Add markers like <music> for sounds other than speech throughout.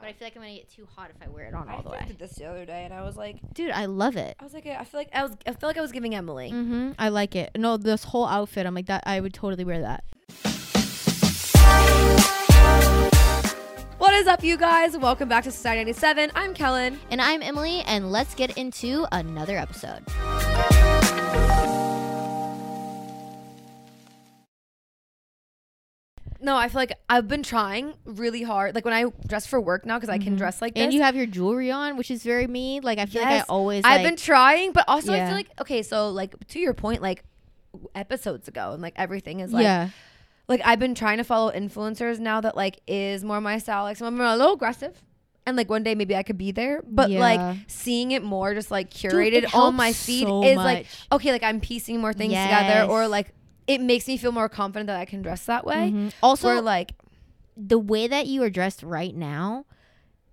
But I feel like I'm gonna get too hot if I wear it on I all the way. I did this the other day, and I was like, Dude, I love it. I was like, I feel like I was, I feel like I was giving Emily. Mm-hmm. I like it. No, this whole outfit, I'm like that. I would totally wear that. What is up, you guys? Welcome back to Society 97. I'm Kellen. And I'm Emily, and let's get into another episode. No, I feel like I've been trying really hard. Like when I dress for work now, because I can Mhm. dress like this. And you have your jewelry on, which is very me. Like I feel like I Yes. always. I've like, been trying, but also I Yeah. feel like okay. So like to your point, like episodes ago, and like everything is like yeah. like I've been trying to follow influencers now that like is more my style. Like some of them are a little aggressive. And like one day maybe I could be there. But Yeah. like seeing it more just like Dude, curated on my feed so is like much. okay, like I'm piecing more things together or Yes. like it makes me feel more confident that I can dress that way. Mhm. Also, Where like the way that you are dressed right now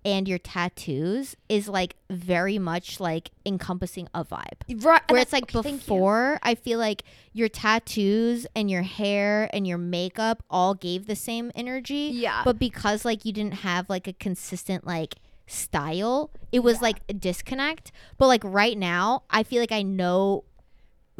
and your tattoos is like very much like encompassing a vibe. right Where it's like okay, before, I feel like your tattoos and your hair and your makeup all gave the same energy. Yeah. But because like you didn't have like a consistent like style, it was like a disconnect. But like right now, I feel like I know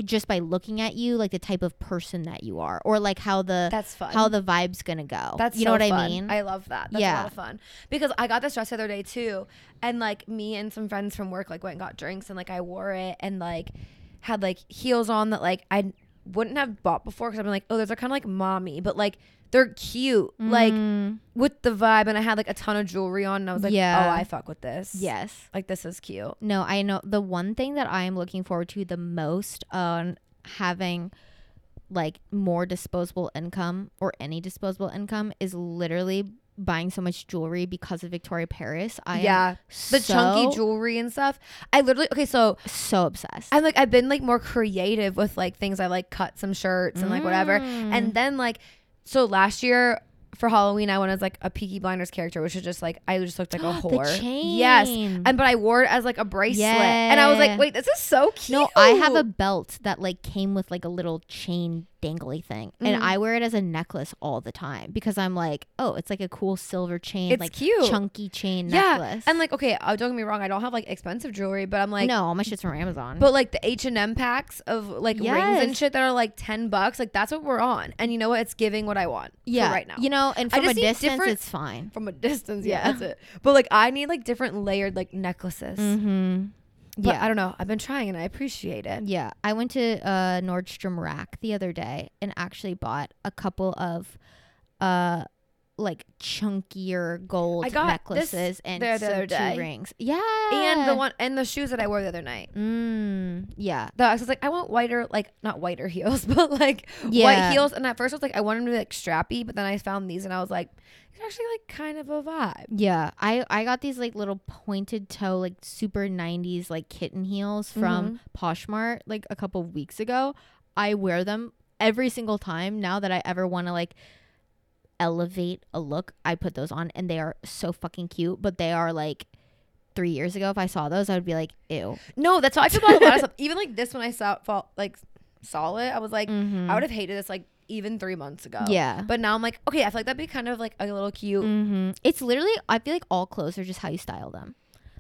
just by looking at you like the type of person that you are or like how the that's fun. how the vibe's gonna go. That's you know so what I mean? I love that. That's a Yeah. lot of fun because I got this dress the other day too, and like me and some friends from work like went and got drinks and like I wore it and like had like heels on that like I wouldn't have bought before because I'm like oh those are kind of like mommy but like they're cute like Mm, with the vibe and I had like a ton of jewelry on and I was like Yeah. oh I fuck with this yes. like this is cute No, I know the one thing that I am looking forward to the most on having like more disposable income or any disposable income is literally buying so much jewelry because of Victoria Paris. I yeah the chunky jewelry and stuff I literally okay so so obsessed. I'm like I've been like more creative with like things I like cut some shirts and like whatever. Mm. And then like so last year for Halloween I went as like a Peaky Blinders character, which is just like I just looked like a <gasps> The whore. chain. Yes. And but I wore it as like a bracelet. And I was like, wait, this is so cute. No, I have a belt that like came with like a little chain dangly thing, and Mhm. I wear it as a necklace all the time because I'm like, oh, it's like a cool silver chain, It's like cute. chunky chain yeah. necklace. And like, okay, uh, don't get me wrong, I don't have like expensive jewelry, but I'm like no, all my shit's from Amazon. But like the H and M packs of like rings and shit that are like ten bucks, like that's what we're on. And you know what? It's giving what I want. for yeah, right now. you know, and from a distance, it's fine. from a distance. Yeah, Yeah. that's it. But like I need like different layered like necklaces. Mm-hmm. But Yeah, I don't know. I've been trying and I appreciate it. yeah. I went to uh, Nordstrom Rack the other day and actually bought a couple of uh like chunkier gold I got necklaces and the some two rings. Yeah, And the one and the shoes that I wore the other night. Mm, yeah. The, I was like, I want whiter, like not whiter <laughs> heels, but like Yeah. white heels. And at first I was like, I want them to be like strappy, but then I found these and I was like, it's actually like kind of a vibe. Yeah, I I got these like little pointed toe like super 90s like kitten heels from Poshmark like a couple weeks ago. I wear them every single time now that I ever want to like elevate a look. I put those on and they are so fucking cute, but they are like 3 years ago if I saw those I would be like, "Ew." No, that's how I feel about a lot of <laughs> stuff. Even like this when I saw fall, like saw it, I was like, Mhm. I would have hated this like even three months ago. Yeah. But now I'm like, okay, I feel like that'd be kind of like a little cute. hmm It's literally I feel like all clothes are just how you style them.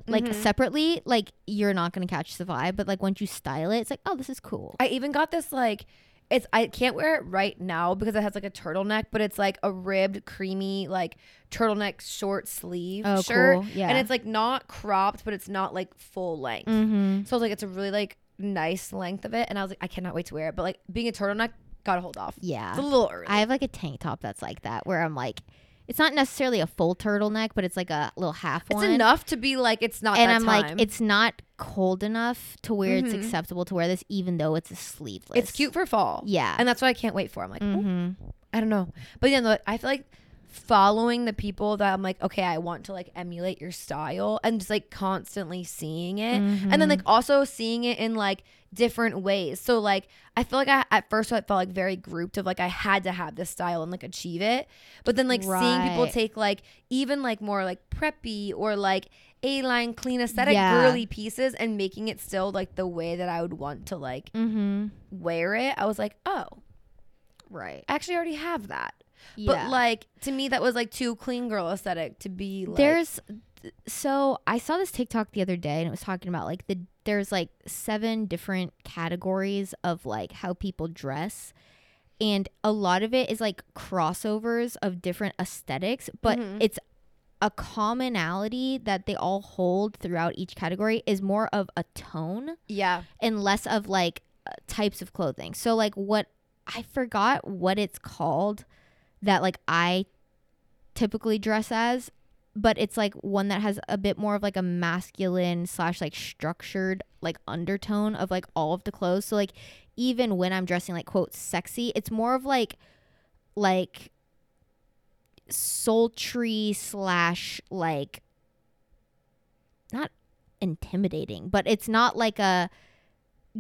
Like Mhm. separately, like you're not gonna catch the vibe, but like once you style it, it's like, oh, this is cool. I even got this like it's I can't wear it right now because it has like a turtleneck, but it's like a ribbed, creamy, like turtleneck short sleeve Oh, shirt. cool. Yeah. And it's like not cropped, but it's not like full length. Mm-hmm. So I was like, it's a really like nice length of it. And I was like, I cannot wait to wear it. But like being a turtleneck, gotta hold off. Yeah. It's a little early. I have like a tank top that's like that where I'm like, it's not necessarily a full turtleneck, but it's like a little half it's one. It's enough to be like it's not and that I'm time. like, it's not cold enough to where it's Mhm. acceptable to wear this, even though it's a sleeveless. it's cute for fall. Yeah. And that's what I can't wait for. I'm like, mm-hmm. I don't know. But yeah, I feel like following the people that I'm like, okay, I want to like emulate your style and just like constantly seeing it. And then like also seeing it in like different ways. So like I feel like I at first I felt like very grouped of like I had to have this style and like achieve it. But then like seeing people take like even like more like preppy or like A line clean aesthetic Yeah. girly pieces and making it still like the way that I would want to like Mm-hmm. wear it. I was like, oh, Right. I actually already have that. But like to me, that was like too clean girl aesthetic to be. Like, there's so I saw this TikTok the other day and it was talking about like the there's like seven different categories of like how people dress and a lot of it is like crossovers of different aesthetics but Mhm. it's a commonality that they all hold throughout each category is more of a tone yeah, and less of like uh, types of clothing. So like what I forgot what it's called that like I typically dress as, but it's like one that has a bit more of like a masculine slash like structured like undertone of like all of the clothes. So like even when I'm dressing like quote sexy, it's more of like like sultry slash like not intimidating, but it's not like a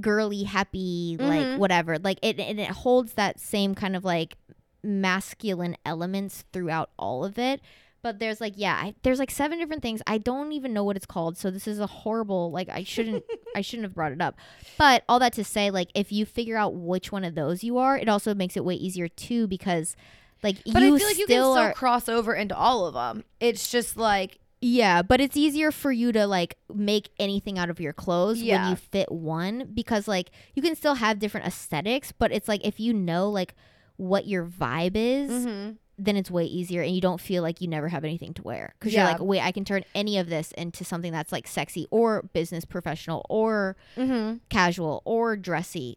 girly happy like Mhm. whatever. Like it and it holds that same kind of like masculine elements throughout all of it. But there's like yeah, I, there's like seven different things. I don't even know what it's called. So this is a horrible like I shouldn't <laughs> I shouldn't have brought it up. But all that to say like if you figure out which one of those you are, it also makes it way easier too because like but you I feel like you can still are cross over into all of them. It's just like yeah, but it's easier for you to like make anything out of your clothes when you fit one because like you can still have different aesthetics, but it's like if you know like what your vibe is, mm-hmm. Then it's way easier and you don't feel like you never have anything to wear because Yeah. you're like, wait, I can turn any of this into something that's like sexy or business professional or Mm-hmm. casual or dressy,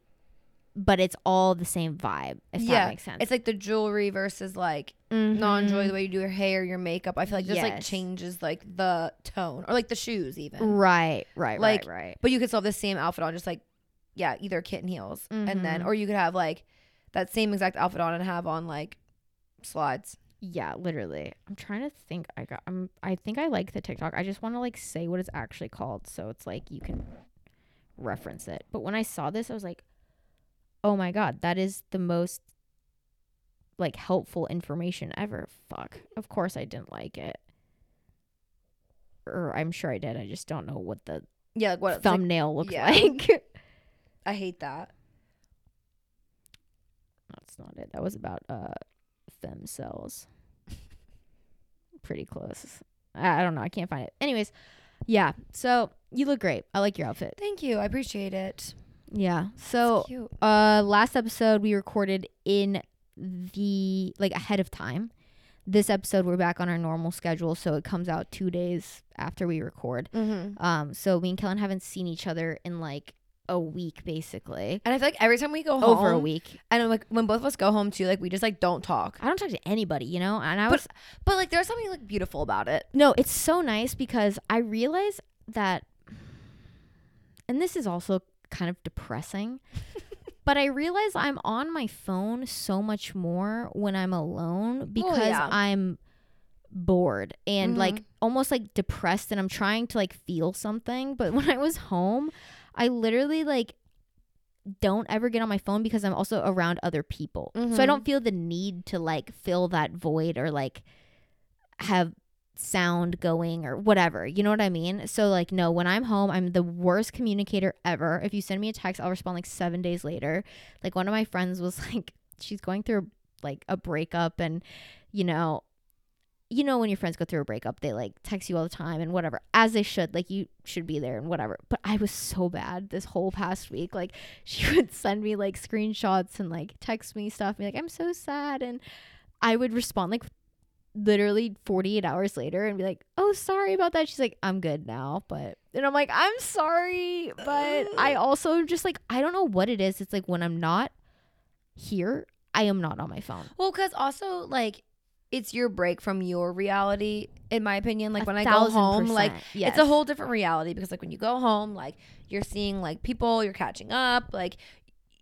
but it's all the same vibe. If Yeah, that makes sense. It's like the jewelry versus like Mhm. non-jewelry, the way you do your hair, your makeup. I feel like just like changes like the tone or like the shoes even. Right, right, Like, right, right. But you could still have the same outfit on, just like yeah, either kitten heels, and then Mhm. or you could have like that same exact outfit on and have on like slides. Yeah, literally. I'm trying to think. I got. I'm. I think I like the TikTok. I just want to like say what it's actually called, so it's like you can reference it. But when I saw this, I was like, "Oh my god, that is the most like helpful information ever." Fuck. Of course, I didn't like it, or I'm sure I did. I just don't know what the Yeah, like what it's like- thumbnail looks yeah. like. <laughs> I hate that. That's not it. That was about uh fem cells. <laughs> Pretty close. I, I don't know. I can't find it. Anyways, yeah. So you look great. I like your outfit. Thank you. I appreciate it. Yeah. So uh last episode we recorded in the like ahead of time. This episode we're back on our normal schedule, so it comes out two days after we record. Mm-hmm. Um, so me and Kellen haven't seen each other in like a week basically. And I feel like every time we go home, Over a week. and I'm like when both of us go home too, like we just like don't talk. I don't talk to anybody, you know? And I But- was But like there's something like beautiful about it. No, it's so nice because I realize that, and this is also kind of depressing, <laughs> but I realize I'm on my phone so much more when I'm alone because yeah. I'm bored and Mhm. like almost like depressed and I'm trying to like feel something. But when I was home, I literally like don't ever get on my phone because I'm also around other people. So I Mhm. don't feel the need to like fill that void or like have sound going or whatever. You know what I mean? So like no, when I'm home, I'm the worst communicator ever. If you send me a text, I'll respond like 7 days later. Like one of my friends was <laughs> like she's going through like a breakup and you know, you know when your friends go through a breakup, they like text you all the time and whatever. As they should. Like you should be there and whatever. But I was so bad this whole past week. Like <laughs> she would send me like screenshots and like text me stuff, be like, I'm so sad and I would respond like literally 48 hours later and be like, "Oh, sorry about that." She's like, "I'm good now." But and I'm like, "I'm sorry." But I <sighs> also just like I don't know what it is. It's like when I'm not here, I am not on my phone. Well, because also like it's your break from your reality, in my opinion. Like A when I go home, like yes. it's a whole different reality because like when you go home, like you're seeing like people, you're catching up, like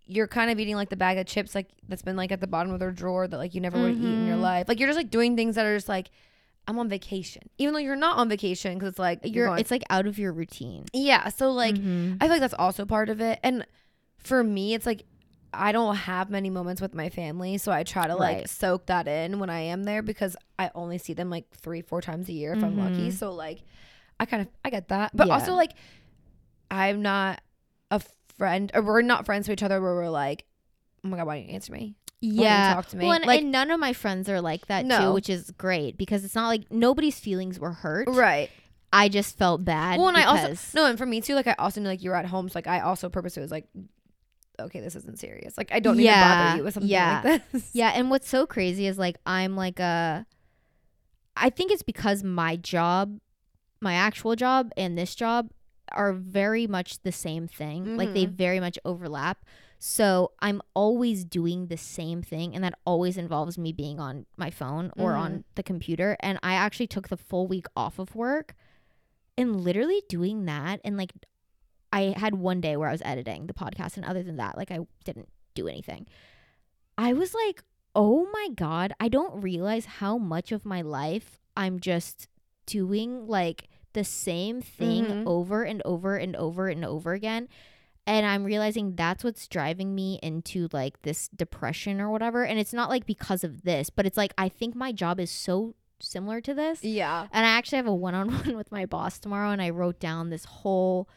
you're kind of eating like the bag of chips like that's been like at the bottom of their drawer that like you never would eat in your Mhm. life. Like you're just like doing things that are just like I'm on vacation, even though you're not on vacation because it's like you're going- it's like out of your routine. yeah. So like Mhm. I feel like that's also part of it. And for me, it's like I don't have many moments with my family, so I try to like Right. soak that in when I am there because I only see them like three, four times a year if I'm lucky. Mhm. So like I kind of I get that. But Yeah. also like I'm not a friend or we're not friends to each other where we're like, Oh my god, why didn't you answer me? yeah. talk to me. Well, and, Like- and none of my friends are like that No. too, which is great because it's not like nobody's feelings were hurt. right. I just felt bad. Well, and I also no, and for me too. Like I also knew like you were at home, so like I also purposely was like, okay, this isn't serious. Like I don't need to bother you with something yeah. like this. <laughs> Yeah, and what's so crazy is like I'm like a I think it's because my job, my actual job and this job are very much the same thing. Like they Mhm. very much overlap. So I'm always doing the same thing and that always involves me being on my phone or on the computer and I actually took the full week off of work and literally doing that and like I had one day where I was editing the podcast and other than that like I didn't do anything. I was like, "Oh my god, I don't realize how much of my life I'm just doing like the same thing Mhm. over and over and over and over again." And I'm realizing that's what's driving me into like this depression or whatever. And it's not like because of this, but it's like I think my job is so similar to this. Yeah. And I actually have a one on one with my boss tomorrow, and I wrote down this whole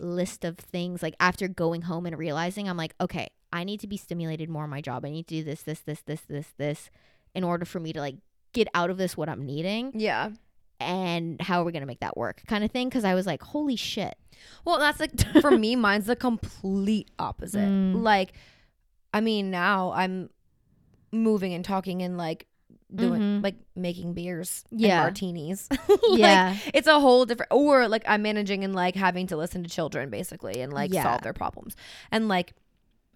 list of things like after going home and realizing I'm like, okay, I need to be stimulated more in my job. I need to do this, this, this, this, this, this in order for me to like get out of this what I'm needing. Yeah. And how are we going to make that work kind of thing? Cause I was like, holy shit. Well, that's like <laughs> for me, mine's the complete opposite. Mm. Like, I mean, now I'm moving and talking and like doing Mhm. like making beers Yeah. and martinis. <laughs> Like, yeah. it's a whole different or like i'm managing and like having to listen to children basically and like Yeah. solve their problems and like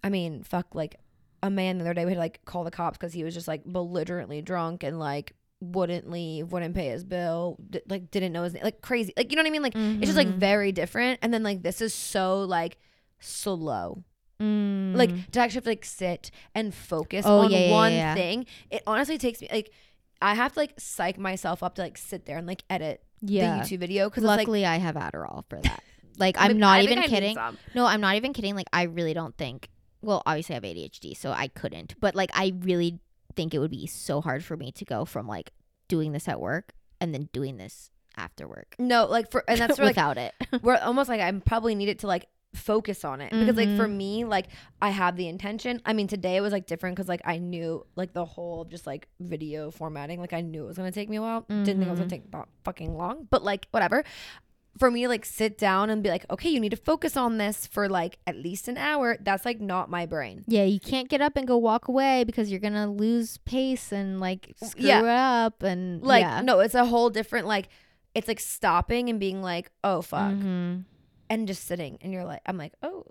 i mean fuck like a man the other day we had to like call the cops because he was just like belligerently drunk and like wouldn't leave wouldn't pay his bill d- like didn't know his name like crazy like you know what i mean like it's just like Mhm. very different and then like this is so like slow Mm. like to actually have to like sit and focus Oh, on yeah, one yeah. thing it honestly takes me like i have to like psych myself up to like sit there and like edit yeah. the youtube video because like Luckily, I have Adderall for that. <laughs> Like, I I'm mean, not I even kidding. No, I'm not even kidding. Like, I really don't think. Well, obviously, I have ADHD, so I couldn't. But like, I really think it would be so hard for me to go from like doing this at work and then doing this after work No, like for and that's <laughs> like without it. we're almost like I probably needed to like focus on it because like for Mhm. me like I have the intention. I mean today it was like different because like I knew like the whole just like video formatting like I knew it was gonna take me a while. Didn't think it was gonna Mhm. take that fucking long, but like whatever. For me to like sit down and be like, okay, you need to focus on this for like at least an hour. That's like not my brain. yeah, you can't get up and go walk away because you're gonna lose pace and like screw Yeah. up and Like yeah. no, it's a whole different like. It's like stopping and being like, oh fuck, Mhm. And just sitting, and you're like, I'm like, oh,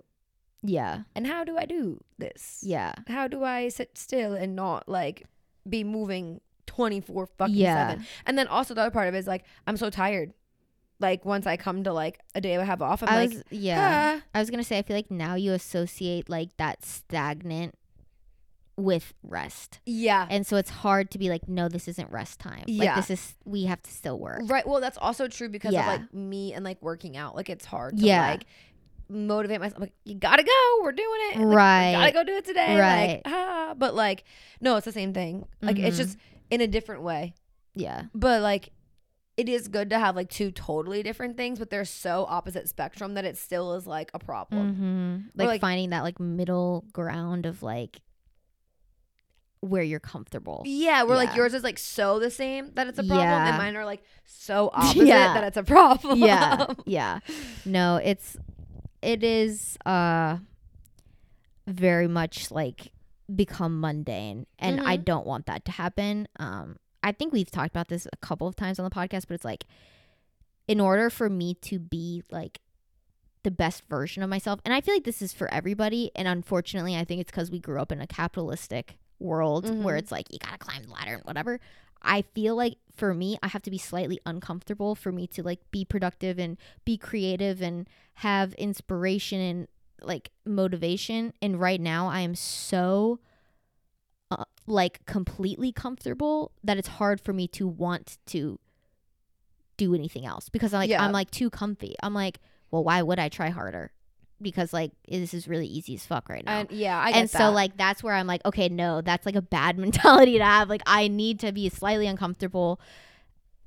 Yeah, and how do I do this? yeah, How do I sit still and not like be moving 24 fucking Yeah. 7? And then also the other part of it is like I'm so tired. Like once I come to like a day I have off, I'm I like, was yeah. ah. I was gonna say I feel like now you associate like that stagnant with rest. yeah. And so it's hard to be like, no, this isn't rest time. Like Yeah. this is we have to still work. Right. Well, that's also true because Yeah. of like me and like working out. Like it's hard to Yeah. like motivate myself. Like you gotta go. We're doing it. Like, Right. gotta go do it today. Right. Like ah. But like no, it's the same thing. Like it's Mhm. just in a different way. Yeah. but like it is good to have like two totally different things but they're so opposite spectrum that it still is like a problem Mm-hmm. Like, like- finding that like middle ground of like where you're comfortable. yeah where like yours is like so the same that it's a problem Yeah. and mine are like so <laughs> opposite Yeah. that it's a problem yeah. <laughs> Yeah. No, it's it is uh very much like become mundane and I Mhm. don't want that to happen. Um I think we've talked about this a couple of times on the podcast, but it's like in order for me to be like the best version of myself, and I feel like this is for everybody, and unfortunately, I think it's because we grew up in a capitalistic world where Mhm. it's like you gotta climb the ladder and whatever. I feel like for me, I have to be slightly uncomfortable for me to like be productive and be creative and have inspiration and like motivation. And right now, I am so uh, like completely comfortable that it's hard for me to want to do anything else because I'm like Yeah. I'm like too comfy. I'm like, well, why would I try harder? Because like this is really easy as fuck right now and yeah i get and so that. like that's where i'm like okay no that's like a bad <laughs> mentality to have like i need to be slightly uncomfortable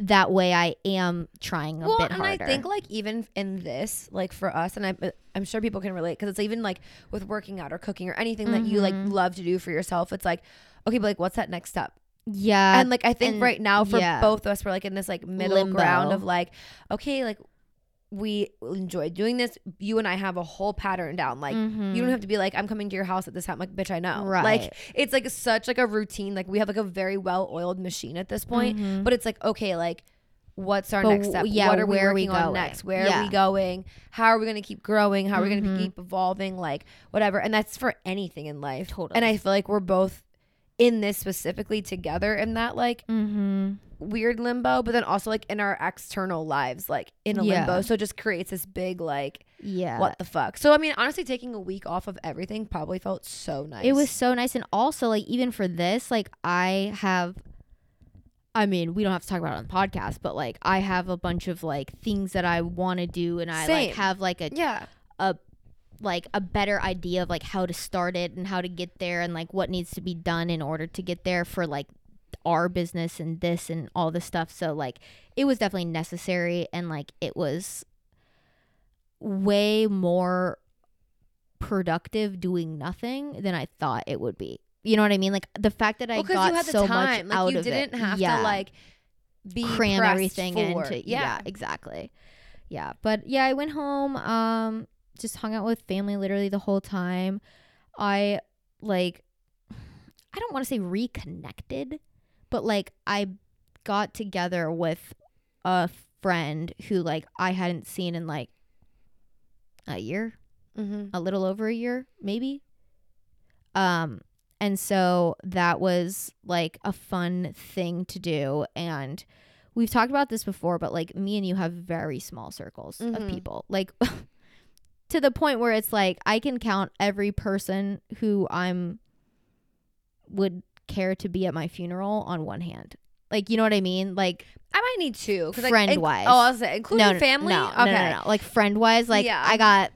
that way I am trying a well, bit. Well, and. I think like even in this, like for us, and I'm I'm sure people can relate because it's even like with working out or cooking or anything that you like Mhm. love to do for yourself. It's like okay, but like what's that next step? yeah, and like I think and- right now for yeah. both of us, we're like in this like middle ground of like okay, like we enjoy doing this. You and I have a whole pattern down. Like Mhm. you don't have to be like I'm coming to your house at this time. Like bitch, I know. Right. Like it's like such like a routine. Like we have like a very well oiled machine at this point. Mhm. But it's like okay, like what's our But next step? yeah, what are where are we we on going? next? Where are we going? How are we going to keep growing? How are we going to Mhm. keep evolving? Like whatever. And that's for anything in life. Totally. And I feel like we're both in this specifically together in that like Mm-hmm. Weird limbo, but then also like in our external lives, like in a Yeah. limbo. So it just creates this big like Yeah. what the fuck. So I mean, honestly, taking a week off of everything probably felt so nice. It was so nice. And also, like, even for this, like, I have, I mean, we don't have to talk about it on the podcast, but like, I have a bunch of like things that I want to do, and I Same. like have like a, yeah. a, like a better idea of like how to start it and how to get there and like what needs to be done in order to get there for like our business and this and all this stuff. So like it was definitely necessary and like it was way more productive doing nothing than I thought it would be. You know what I mean? Like the fact that I Well, got you had the so time, much like out you of didn't it. have yeah. to like be cram everything for. into yeah. Yeah. exactly yeah but yeah i went home um just hung out with family literally the whole time i like <sighs> i don't want to say reconnected but like i got together with a friend who like i hadn't seen in like a year Mm-hmm. a little over a year, maybe. Um, and so that was like a fun thing to do. And we've talked about this before, but like me and you have very small circles of Mhm. people. Like <laughs> to the point where it's like I can count every person who I'm would care to be at my funeral on one hand. Like you know what I mean? Like I might need two because Friend-wise. oh, I was saying, including no, no, family. No, okay. no, no, no. Like friend wise, like Yeah. I got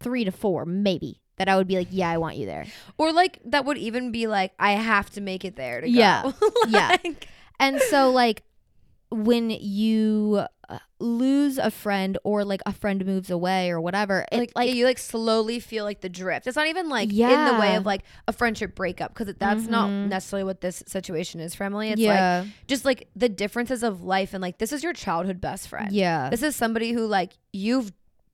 three to four, maybe that I would be like, yeah, I want you there. Or like that would even be like I have to make it there to Yeah. go. <laughs> Yeah. Like, And so like when you uh, lose a friend or like a friend moves away or whatever, it like, like, you like slowly feel like the drift. It's not even like yeah. in the way of like a friendship breakup because that's not Mhm. necessarily what this situation is for Emily. It's like just like the differences of life and like this is your childhood best friend. yeah. This is somebody who like you've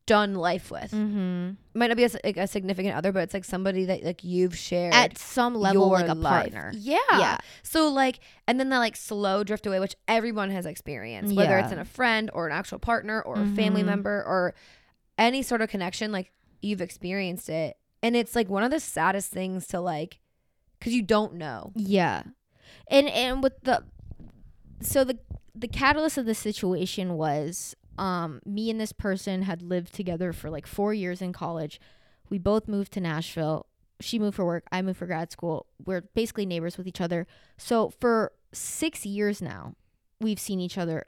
done life with. mm-hmm. Might not be a, like a significant other, but it's like somebody that like you've shared At some level, like a life. partner. Yeah. Yeah. So like, and then that like slow drift away, which everyone has experienced, whether it's in a friend or an actual partner or a family Mhm. member or any sort of connection, like you've experienced it, and it's like one of the saddest things to like, because you don't know. Yeah. And and with the so the the catalyst of the situation was um me and this person had lived together for like 4 years in college. We both moved to Nashville. She moved for work, I moved for grad school. We're basically neighbors with each other. So for 6 years now, we've seen each other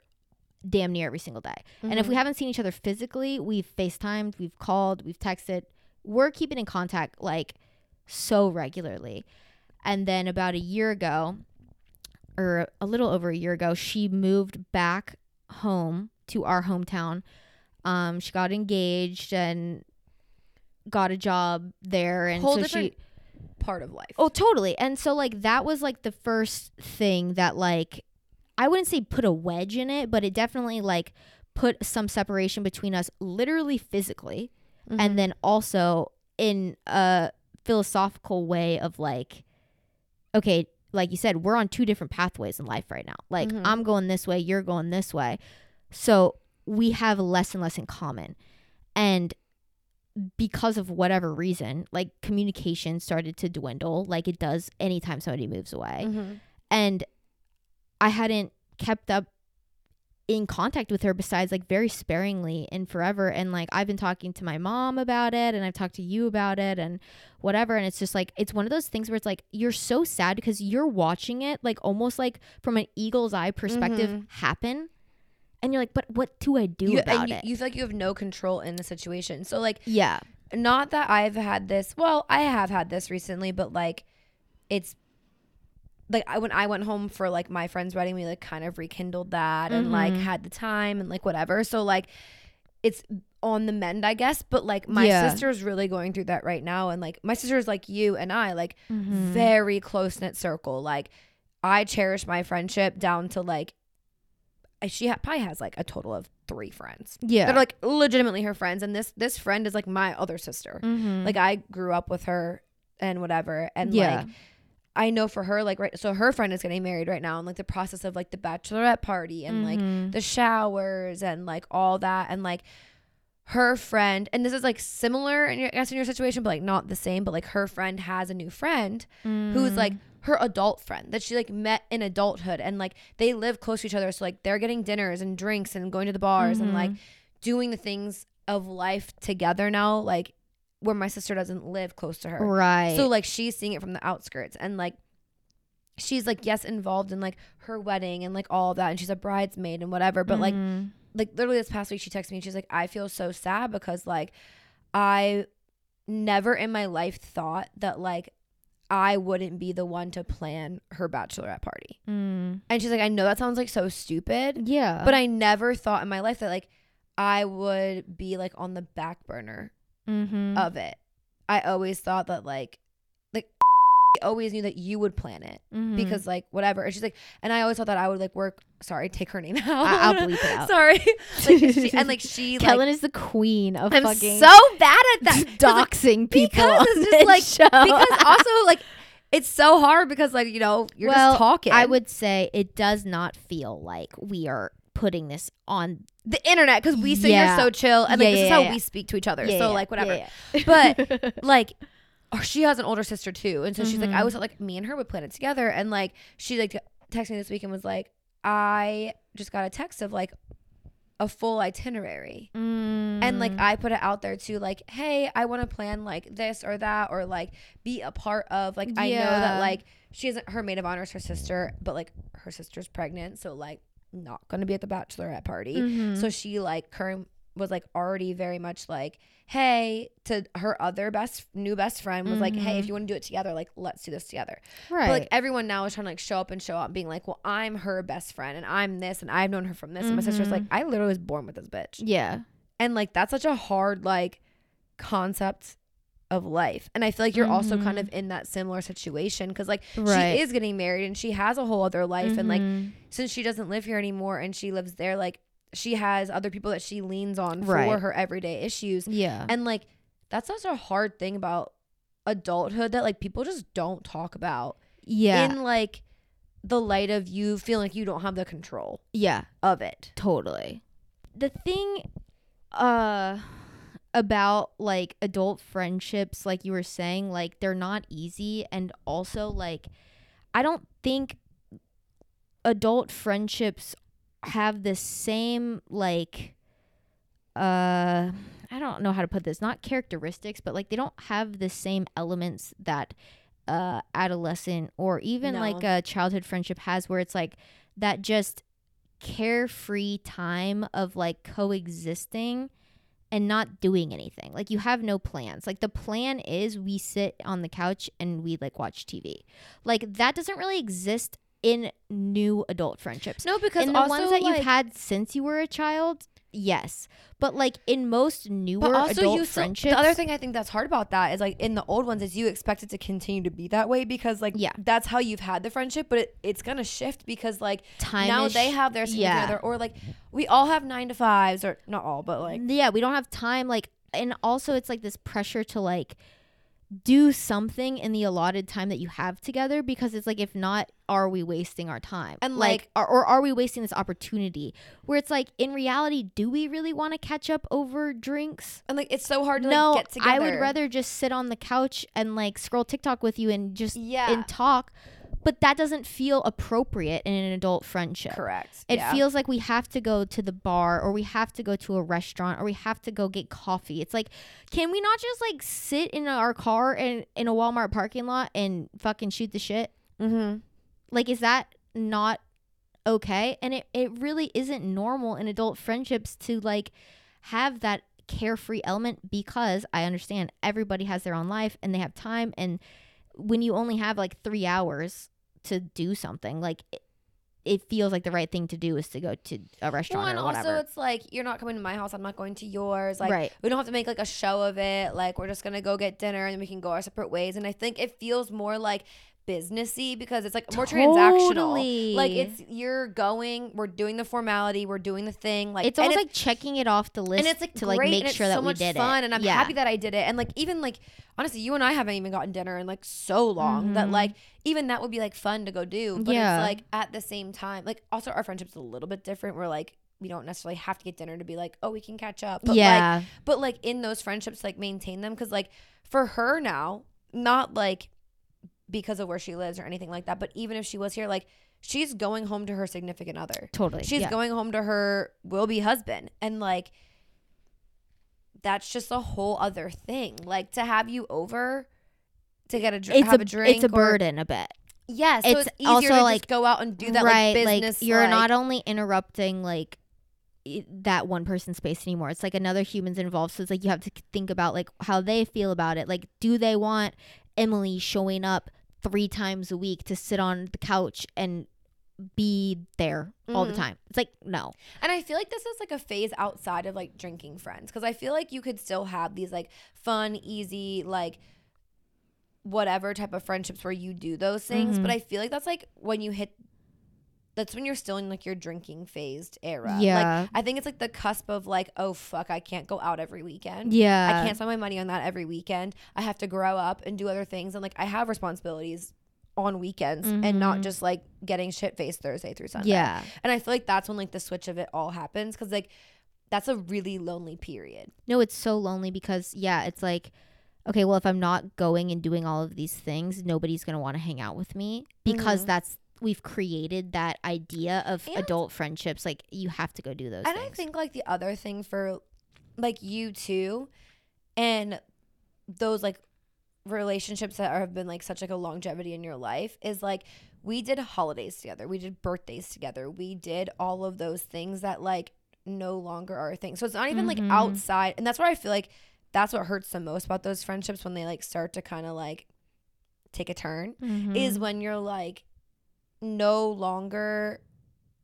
damn near every single day. And if we haven't seen each other physically, we've FaceTimed, we've called, we've texted. We're keeping in contact like so regularly. And then about a year ago, or a little over a year ago, she moved back home to our hometown. Um, she got engaged and got a job there, and Whole so different she part of life. Oh, totally. And so like that was like the first thing that like I wouldn't say put a wedge in it, but it definitely like put some separation between us literally physically Mhm. and then also in a philosophical way of like okay, like you said, we're on two different pathways in life right now. Like Mhm. I'm going this way, you're going this way. So we have less and less in common. And because of whatever reason, like communication started to dwindle like it does anytime somebody moves away. Mhm. And I hadn't kept up in contact with her besides like very sparingly and forever and like I've been talking to my mom about it and I've talked to you about it and whatever and it's just like it's one of those things where it's like you're so sad because you're watching it like almost like from an eagle's eye perspective Mhm. happen and you're like but what do I do You, about and you, it you feel like you have no control in the situation. So like yeah not that I've had this. Well, I have had this recently, but like it's like I when I went home for like my friend's wedding, we like kind of rekindled that and like Mhm. had the time and like whatever. So like it's on the mend, I guess. But like my Yeah. sister's really going through that right now, and like my sister's like you and I, like Mhm. very close knit circle. Like I cherish my friendship down to like she ha- probably has like a total of three friends yeah. that are like legitimately her friends, and this this friend is like my other sister. Mhm. Like I grew up with her and whatever, and Yeah. like I know for her, like right, so her friend is getting married right now, and like the process of like the bachelorette party and like Mhm. the showers and like all that, and like her friend, and this is like similar in your I guess in your situation, but like not the same, but like her friend has a new friend who's Mm. like her adult friend that she like met in adulthood, and like they live close to each other, so like they're getting dinners and drinks and going to the bars and like Mhm. doing the things of life together now, like where my sister doesn't live close to her. right. So like she's seeing it from the outskirts and like she's like yes involved in like her wedding and like all that and she's a bridesmaid and whatever but like Mhm. like literally this past week she texted me and she's like I feel so sad because like I never in my life thought that like I wouldn't be the one to plan her bachelorette party. Mm. And she's like I know that sounds like so stupid yeah. but I never thought in my life that like I would be like on the back burner Mhm. of it. I always thought that like always knew that you would plan it Mhm. because like whatever. And she's like, and I always thought that I would like work. Sorry, take her name out. I- I'll bleep it <laughs> out. Sorry, <laughs> like, she, and like she like Kellen is the queen of I'm fucking so bad at that 'Cause, like, doxing people. because it's just, like, <laughs> show. because also like it's so hard because like you know you're Well, just talking. I would say it does not feel like we are putting this on. the internet because we sit Yeah. here so chill and like Yeah, this is how yeah. we speak to each other. Yeah, so yeah, like whatever. yeah, yeah. But like she has an older sister too. And so she's like i was like me and her would plan it together. And like she like texted me this week and was like i just got a text of like a full itinerary. And like Mm. i put it out there too like hey i want to plan like this or that or like be a part of like i know that like she isn't her maid of honor is her sister but like her sister's pregnant. So like not gonna be at the bachelorette party. Mhm. so she like current was like already very much like, hey, to her other best new best friend was like, hey, if Mhm. you want to do it together, like let's do this together. right. But like everyone now is trying to like show up and show up, being like, well, I'm her best friend and I'm this and I've known her from this. And my sister's like, Mhm. I literally was born with this bitch. yeah. And like that's such a hard like concept of life. And I feel like you're also kind of in that similar situation because like Right. she is getting married and she has a whole other life and like since she doesn't live here anymore and she lives there like she has other people that she leans on for her everyday issues yeah. and like that's such a hard thing about adulthood that like people just don't talk about yeah. in like the light of you feeling like you don't have the control yeah. of it Totally. The thing uh about like adult friendships like you were saying like they're not easy and also like I don't think adult friendships have the same like uh I don't know how to put this not characteristics but like they don't have the same elements that uh adolescent or even No. like a childhood friendship has where it's like that just carefree time of like coexisting and not doing anything. Like you have no plans. Like the plan is we sit on the couch and we like watch TV. Like that doesn't really exist in new adult friendships. no because in the ones that like, you've had since you were a child, yes. But like in most newer but also adult you friendships, the other thing i think that's hard about that is like in the old ones is you expect it to continue to be that way because like Yeah. that's how you've had the friendship but it, it's gonna shift because like time now they have their yeah. other or like we all have nine to fives or not all but like yeah we don't have time like and also it's like this pressure to like do something in the allotted time that you have together because it's like if not are we wasting our time? And, like like- or, or are we wasting this opportunity? Where it's like in reality do we really want to catch up over drinks? And like it's so hard to no like, get together i would rather just sit on the couch and like scroll tiktok with you and just yeah. and talk but that doesn't feel appropriate in an adult friendship correct it yeah. feels like we have to go to the bar or we have to go to a restaurant or we have to go get coffee. It's like, can we not just like sit in our car and in a Walmart parking lot and fucking shoot the shit? mm-hmm. Like, is that not okay? And it, it really isn't normal in adult friendships to like have that carefree element because I understand everybody has their own life and they have time. And when you only have like three hours to do something. Like it, it feels like the right thing to do is to go to a restaurant Well, and or also whatever. it's like you're not coming to my house. I'm not going to yours. Like right. we don't have to make like a show of it. Like we're just gonna go get dinner and then we can go our separate ways. And I think it feels more like businessy because it's like more transactional. Like it's you're going, we're doing the formality, we're doing the thing. Like it's almost like checking it off the list and it's like to like great, make and it's sure so that we much did fun, it. and I'm yeah. happy that I did it. And like even like honestly, you and I haven't even gotten dinner in like so long that Mhm. like even that would be like fun to go do. But Yeah. it's like at the same time, like also our friendship's a little bit different. We're like we don't necessarily have to get dinner to be like oh we can catch up. But like yeah. but like in those friendships like maintain them because like for her now not like because of where she lives or anything like that but even if she was here like she's going home to her significant other totally. she's yeah. going home to her will be husband and like that's just a whole other thing like to have you over to get a drink it's have a, a, drink it's a or- burden a bit. yeah so It's it's, easier also, to like, just go out and do that right, like business you're like- not only interrupting like that one person's space anymore. It's like another human's involved. So it's like you have to think about like how they feel about it. Like, do they want Emily showing up three times a week to sit on the couch and be there all the Mhm. time? It's like no. And I feel like this is like a phase outside of like drinking friends because I feel like you could still have these like fun, easy, like whatever type of friendships where you do those things. Mhm. But I feel like that's like when you hit, that's when you're still in like your drinking phased era. Like, Yeah. I think it's like the cusp of like, oh fuck, I can't go out every weekend. Yeah. I can't spend my money on that every weekend. I have to grow up and do other things. And like, I have responsibilities on weekends and not Mhm. just like getting shit faced Thursday through Sunday. Yeah. And I feel like that's when like the switch of it all happens because like that's a really lonely period. No, it's so lonely because yeah, it's like okay, well if I'm not going and doing all of these things, nobody's going to want to hang out with me because Mhm. that's we've created that idea of And- adult friendships like you have to go do those and things. I think like the other thing for like you too, and those like relationships that are, have been like such like a longevity in your life is like we did holidays together, we did birthdays together, we did all of those things that like no longer are a thing. So it's not even Mhm. like outside, and that's where I feel like that's what hurts the most about those friendships when they like start to kind of like take a turn. is Mhm. when you're like no longer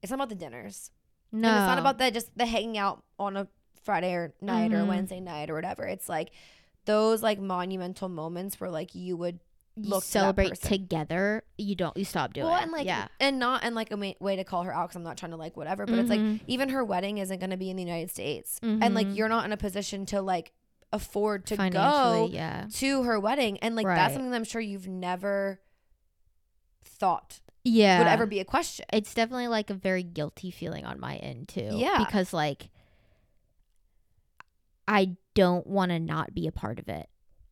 it's not about the dinners. no. And it's not about that just the hanging out on a Friday or night or Mhm. Wednesday night or whatever. It's like those like monumental moments where like you would you look to celebrate person. together. You don't you stop doing well it. and like yeah. and not and like a ma- way to call her out because I'm not trying to like whatever, but it's like Mhm. even her wedding isn't going to be in the United States, and like Mhm. you're not in a position to like afford to go yeah. to her wedding, and like Right. that's something that I'm sure you've never thought Yeah. would ever be a question. it's definitely like a very guilty feeling on my end too. Yeah. Because like I don't want to not be a part of it.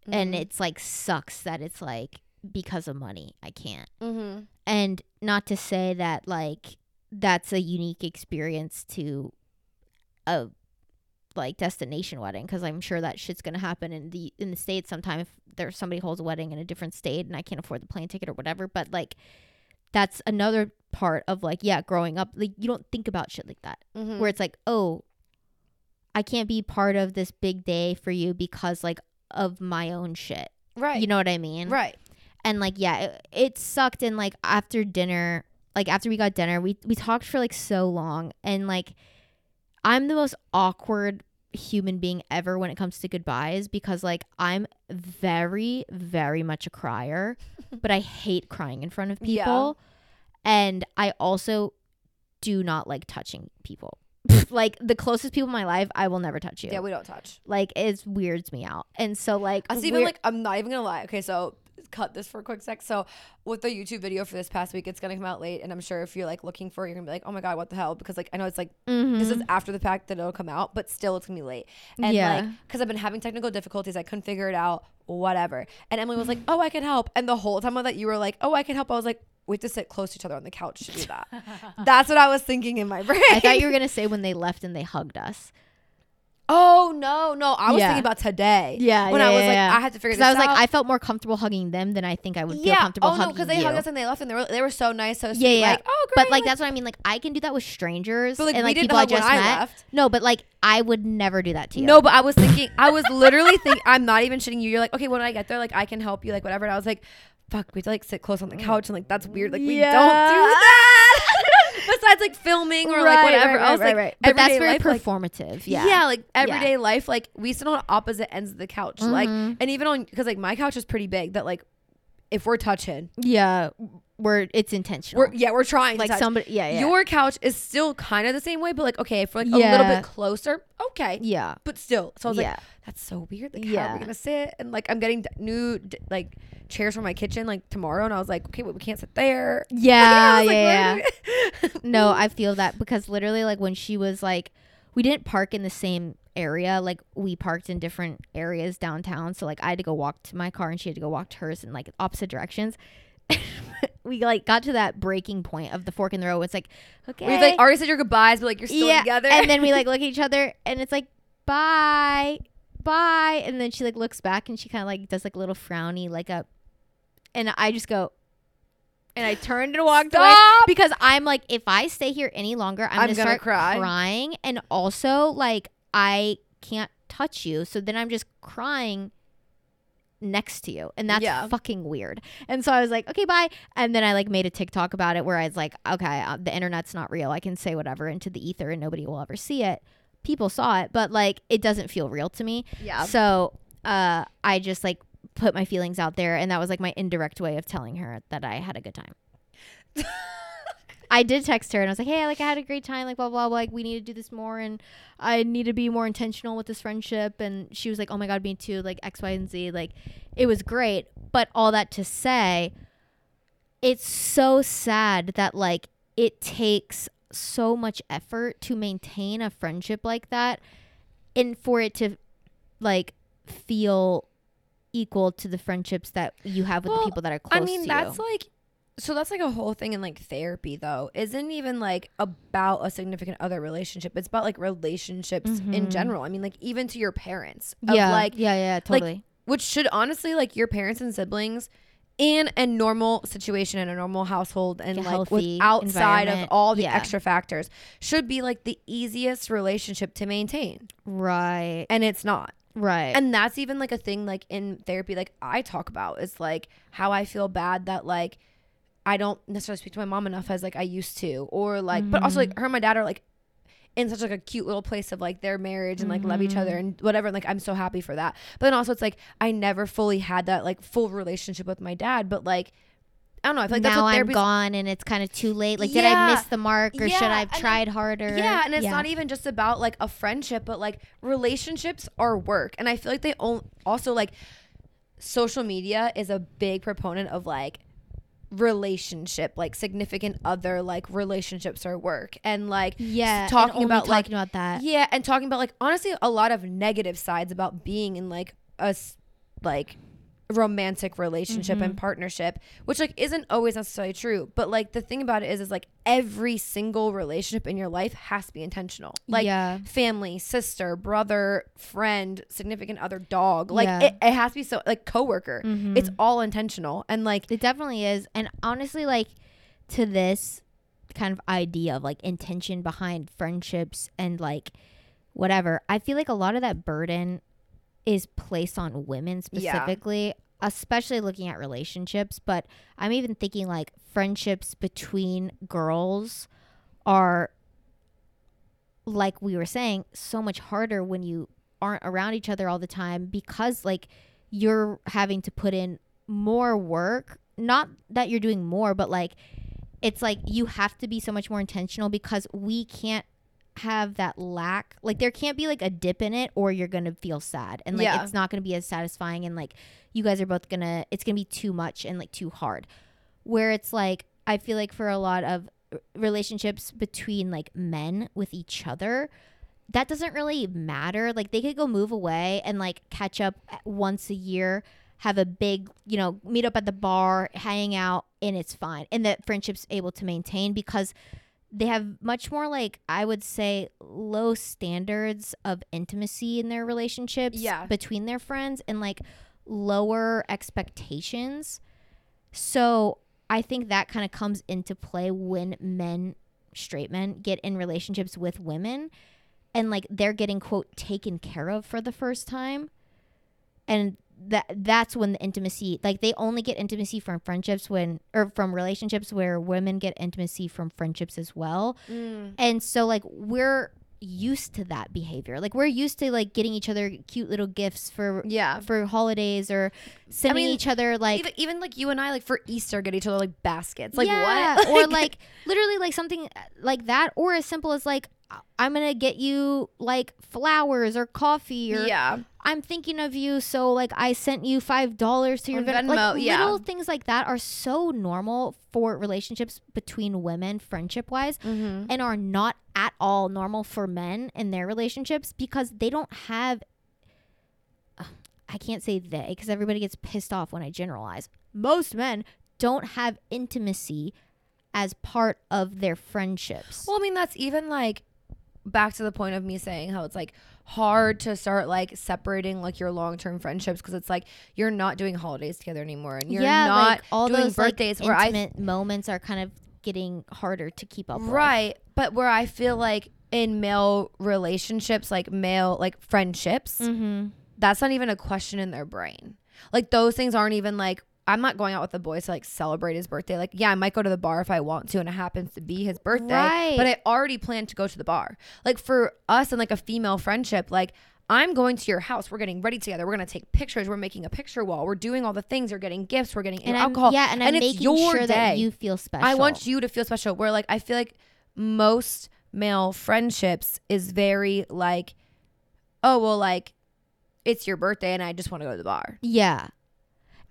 And Mhm. it's like sucks that it's like because of money I can't. Mm-hmm. And not to say that like that's a unique experience to a like destination wedding because I'm sure that shit's gonna happen in the in the states sometime if there's somebody holds a wedding in a different state and I can't afford the plane ticket or whatever. But like that's another part of like yeah growing up like you don't think about shit like that Mm-hmm. where it's like oh I can't be part of this big day for you because like of my own shit. right, You know what I mean? right, and like yeah it, it sucked and like after dinner like after we got dinner we we talked for like so long and like i'm the most awkward human being ever when it comes to goodbyes because like i'm very very much a crier <laughs> but i hate crying in front of Yeah. people and i also do not like touching people <laughs> like the closest people in my life i will never touch you yeah. We don't touch. like it weirds me out and so like Us even like I'm not even gonna lie. Okay, so cut this for a quick sec. So with the YouTube video for this past week, it's gonna come out late, and I'm sure if you're like looking for it, you're gonna be like, oh my god, what the hell? Because like I know it's like this is Mhm. after the fact that it'll come out, but still it's gonna be late. And Yeah. like because I've been having technical difficulties, I couldn't figure it out. Whatever. And Emily was like, oh, I can help. And the whole time that you were like, oh, I can help, I was like. We have to sit close to each other on the couch to do that. <laughs> That's what I was thinking in my <laughs> brain. I thought you were gonna say when they left and they hugged us. Oh no, no! I was Yeah. thinking about today. Yeah, when yeah, I was yeah, like. I had to figure this I was out. like, I felt more comfortable hugging them than I think I would feel comfortable oh no, because they you. hugged us and they left, and they were they were so nice, so sweet. Yeah, yeah. Like, oh, great. but like that's what I mean. Like I can do that with strangers but like and like people I just I met. left. No, but like I would never do that to you. No, but I was thinking, I was literally thinking, I'm not even shitting you. You're like, okay, when I get there, like I can help you, like whatever. And I was like, fuck, we have to like sit close on the mm. couch and like that's weird. Like we don't do that. Besides like filming or like whatever right, else, right, like right. But that's very life, like, performative. yeah. yeah. like everyday life, like we sit on opposite ends of the couch, like, Mhm. and even on because like my couch is pretty big. That like, if we're touching, Yeah. We're it's intentional. we're yeah, we're trying. like somebody. Yeah. Yeah. Your couch is still kind of the same way, but like okay, if we're like a little bit closer, okay, yeah. but still. So I was like, that's so weird. Like, how are we gonna sit? And like, I'm getting d- new d- like chairs for my kitchen like tomorrow, and I was like, okay, but we can't sit there. <laughs> Yeah. <laughs> Was yeah. like, yeah. where do we- No, I feel that because literally, like when she was like, we didn't park in the same area. Like we parked in different areas downtown. So like I had to go walk to my car and she had to go walk to hers in like opposite directions. <laughs> we like got to that breaking point of the fork in the road. It's like, okay, We've like already said your goodbyes, but like you're still yeah, together. and then we like look at <laughs> each other and it's like, bye, bye, and then she like looks back and she kind of like does like a little frowny like a, and I just go. And I turned and walked away because I'm like, if I stay here any longer, I'm, I'm gonna, gonna start cry. crying, and also like I can't touch you, so then I'm just crying next to you, and that's Yeah. fucking weird. And so I was like, okay, bye. And then I like made a TikTok about it where I was like, okay, uh, the internet's not real. I can say whatever into the ether, and nobody will ever see it. People saw it, but like it doesn't feel real to me. yeah. So uh, I just like put my feelings out there, and that was like my indirect way of telling her that I had a good time. <laughs> I did text her and I was like, "Hey, like I had a great time, like blah blah blah. Like we need to do this more, and I need to be more intentional with this friendship." And she was like, "Oh my god, me too." Like X, Y, and Z. Like it was great, but all that to say, it's so sad that like it takes so much effort to maintain a friendship like that, and for it to like feel equal to the friendships that you have with Well, the people that are close I mean, that's you. like so that's like a whole thing in like therapy though. Isn't even like about a significant other relationship. It's about like relationships in Mhm. general. I mean, like even to your parents. Of, yeah, like yeah, yeah, totally. which should honestly like your parents and siblings in a normal situation in a normal household and A like outside of all the Yeah. extra factors should be like the easiest relationship to maintain right, and it's not right, and that's even like a thing like in therapy like i talk about is like how i feel bad that like i don't necessarily speak to my mom enough as like i used to or like but also Mm-hmm. like her and my dad are like in such like a cute little place of like their marriage and like love each other Mm-hmm. and whatever and like i'm so happy for that but then also it's like i never fully had that like full relationship with my dad but like i don't know i feel like that's now I'm gone and it's kind of too late. Like, did I miss the mark or should I have then- tried harder? Yeah, and it's not even just about like a friendship, but like relationships are work. And I feel like they also like social media is a big proponent of like relationship, like significant other like relationships or work. And like yeah, talking about, like- talking about that. yeah, and talking about like honestly a lot of negative sides about being in like a s- like romantic relationship Mm-hmm. and partnership which like isn't always necessarily true but like the thing about it is is like every single relationship in your life has to be intentional like yeah, family sister brother friend significant other dog like Yeah. it, it has to be so like coworker Mhm. it's all intentional and like It definitely is. And honestly, like to this kind of idea of like intention behind friendships and like whatever, I feel like a lot of that burden is placed on women Yeah. specifically, especially looking at relationships. But I'm even thinking like friendships between girls are like we were saying so much harder when you aren't around each other all the time because like you're having to put in more work not that you're doing more but like it's like you have to be so much more intentional because we can't have that lack like there can't be like a dip in it or you're gonna feel sad. And like Yeah. it's not gonna be as satisfying and like you guys are both gonna it's gonna be too much and like too hard. Where it's like i feel like for a lot of relationships between like men with each other that doesn't really matter. Like they could go move away and like catch up once a year have a big you know meet up at the bar hang out and it's fine. And that friendship's able to maintain because they have much more like i would say low standards of intimacy in their relationships Yeah. between their friends and like lower expectations so i think that kind of comes into play when men straight men get in relationships with women and like they're getting quote taken care of for the first time and that that's when the intimacy like they only get intimacy from friendships when or from relationships where women get intimacy from friendships as well Mm. and so like we're used to that behavior like we're used to like getting each other cute little gifts for Yeah. for holidays or sending mean, each other like even, even like you and I, like for Easter, get each other like baskets. Like yeah, what? or like literally like something like that or as simple as like i'm gonna get you like flowers or coffee or yeah, i'm thinking of you so like i sent you five dollars to your Venmo. like yeah. little things like that are so normal for relationships between women friendship wise mm-hmm. and are not at all normal for men in their relationships because they don't have Ugh, I can't say they because everybody gets pissed off when I generalize. Most men don't have intimacy as part of their friendships. Well, I mean, that's even like back to the point of me saying how it's like hard to start like separating like your long term friendships because it's like you're not doing holidays together anymore and you're yeah, not like all doing those like, birthdays where I intimate moments are kind of getting harder to keep up with. right, but where I feel like in male relationships, like male like friendships, Mm-hmm. that's not even a question in their brain. Like those things aren't even like I'm not going out with the boys to like celebrate his birthday. Like, yeah, I might go to the bar if I want to and it happens to be his birthday. Right. But I already planned to go to the bar. Like for us and like a female friendship, like I'm going to your house. We're getting ready together. We're gonna take pictures. We're making a picture wall. We're doing all the things. You're getting gifts. We're getting And I'm, alcohol. yeah, and I'm it's making your sure day. that you feel special. I want you to feel special. Where like I feel like most male friendships is very like, oh well, like it's your birthday and I just want to go to the bar. Yeah.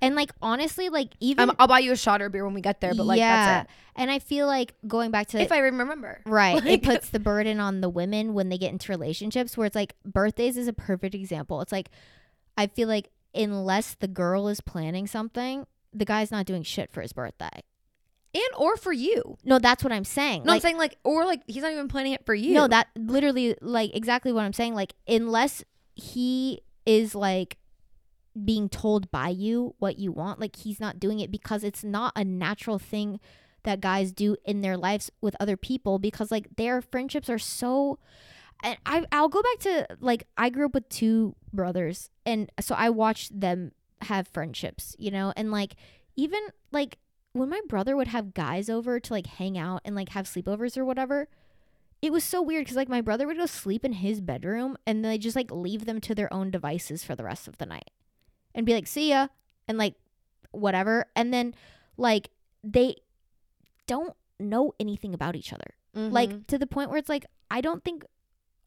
And like honestly, like even Um, I'll buy you a shot or a beer when we get there, but like that's it. And I feel like going back to. If I remember, right, <laughs> Like- it puts the burden on the women when they get into relationships where it's like birthdays is a perfect example. It's like I feel like unless the girl is planning something, the guy's not doing shit for his birthday. and or for you. No, that's what I'm saying. No, I'm saying like or like he's not even planning it for you. No, that literally like exactly what I'm saying. Like unless he is like being told by you what you want, like he's not doing it because it's not a natural thing that guys do in their lives with other people because like their friendships are so and I I'll go back to like I grew up with two brothers and so I watched them have friendships, you know, and like even like when my brother would have guys over to like hang out and like have sleepovers or whatever, it was so weird because like my brother would go sleep in his bedroom and they just like leave them to their own devices for the rest of the night and be like, see ya, and like whatever. And then like they don't know anything about each other. Mhm. Like to the point where it's like, I don't think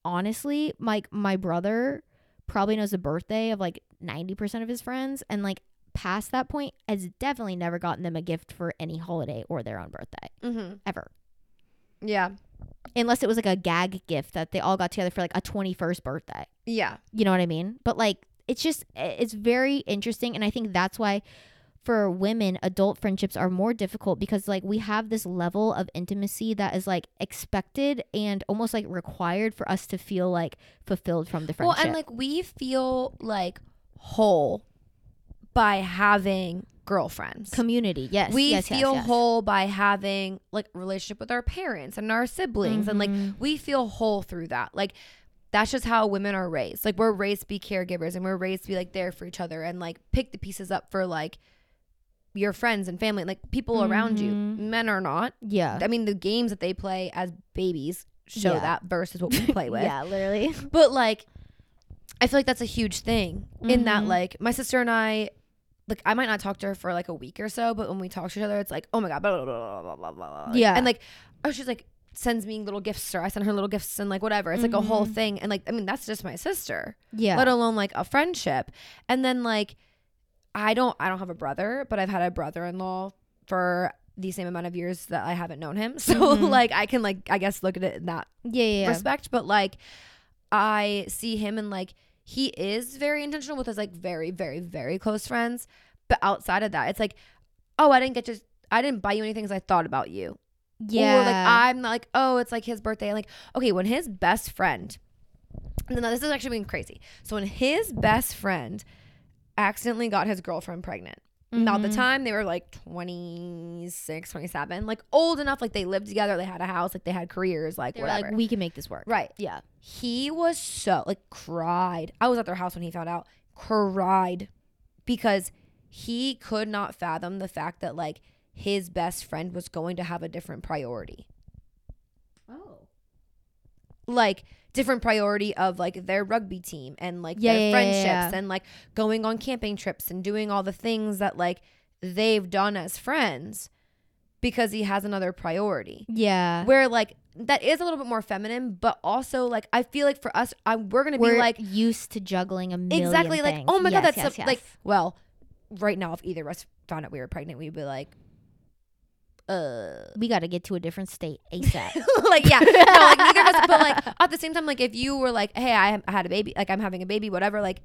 honestly, like my brother probably knows the birthday of like 90% of his friends and like past that point has definitely never gotten them a gift for any holiday or their own birthday Mhm. ever yeah, unless it was like a gag gift that they all got together for like a 21st birthday. yeah, You know what I mean? But like it's just it's very interesting and I think that's why for women adult friendships are more difficult because like we have this level of intimacy that is like expected and almost like required for us to feel like fulfilled from the friendship. Well, and like we feel like whole by having girlfriends. community. Yes. we yes, yes, feel yes. whole by having like relationship with our parents and our siblings and like Mhm. we feel whole through that like that's just how women are raised like we're raised to be caregivers and we're raised to be like there for each other and like pick the pieces up for like your friends and family like people around you Mhm. men are not Yeah. i mean the games that they play as babies show Yeah. that versus what we play <laughs> with yeah, literally. but like i feel like that's a huge thing in that Mhm. like my sister and i like I might not talk to her for like a week or so, but when we talk to each other, it's like, oh my god, blah blah blah blah blah blah. blah. Yeah. and like, oh, she's like sends me little gifts, or I send her little gifts, and like whatever. It's like a whole Mhm. thing, and like I mean that's just my sister, Yeah. let alone like a friendship. And then like, I don't I don't have a brother, but I've had a brother-in-law for the same amount of years that I haven't known him, <laughs> so Mhm. like I can like I guess look at it in that yeah, yeah, yeah. respect, but like I see him and like he is very intentional with his like very, very, very close friends. But outside of that, it's like, oh, I didn't get to I didn't buy you anything because I thought about you. Yeah. Or like I'm like, oh, it's like his birthday. Like, okay, when his best friend no, no, this is actually being crazy. So when his best friend accidentally got his girlfriend pregnant. Now at the mm-hmm. time they were like 26, 27, like old enough, like they lived together, they had a house, like they had careers, like They whatever. like, we can make this work. right. Yeah. He was so like cried. I was at their house when he found out. Cried because he could not fathom the fact that like his best friend was going to have a different priority. Oh. Like different priority of like their rugby team and like Yeah, their yeah, friendships yeah. and like going on camping trips and doing all the things that like they've done as friends because he has another priority. Yeah. Where like that is a little bit more feminine, but also like I feel like for us, I, we're gonna We're be like used to juggling a million exactly like oh my god that's yes, so, yes. like well right now if either of us found out we were pregnant we'd be like uh we got to get to a different state ASAP. <laughs> like yeah no like neither of us but like <laughs> at the same time like if you were like hey I, I had a baby like i'm having a baby whatever like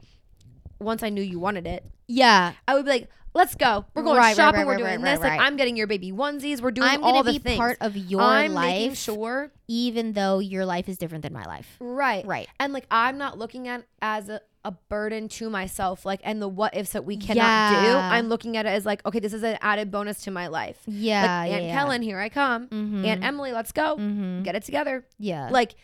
once i knew you wanted it yeah. i would be like let's go we're going Right, shopping right, we're doing this like i'm getting your baby onesies we're doing I'm all the be things part of your i'm making life, sure even though your life is different than my life. right Right. and like i'm not looking at as a, a burden to myself like and the what ifs that we cannot do i'm looking at it as like okay this is an added bonus to my life Yeah. like aunt yeah. kellen here i come Mhm. aunt emily let's go Mhm. get it together Yeah. like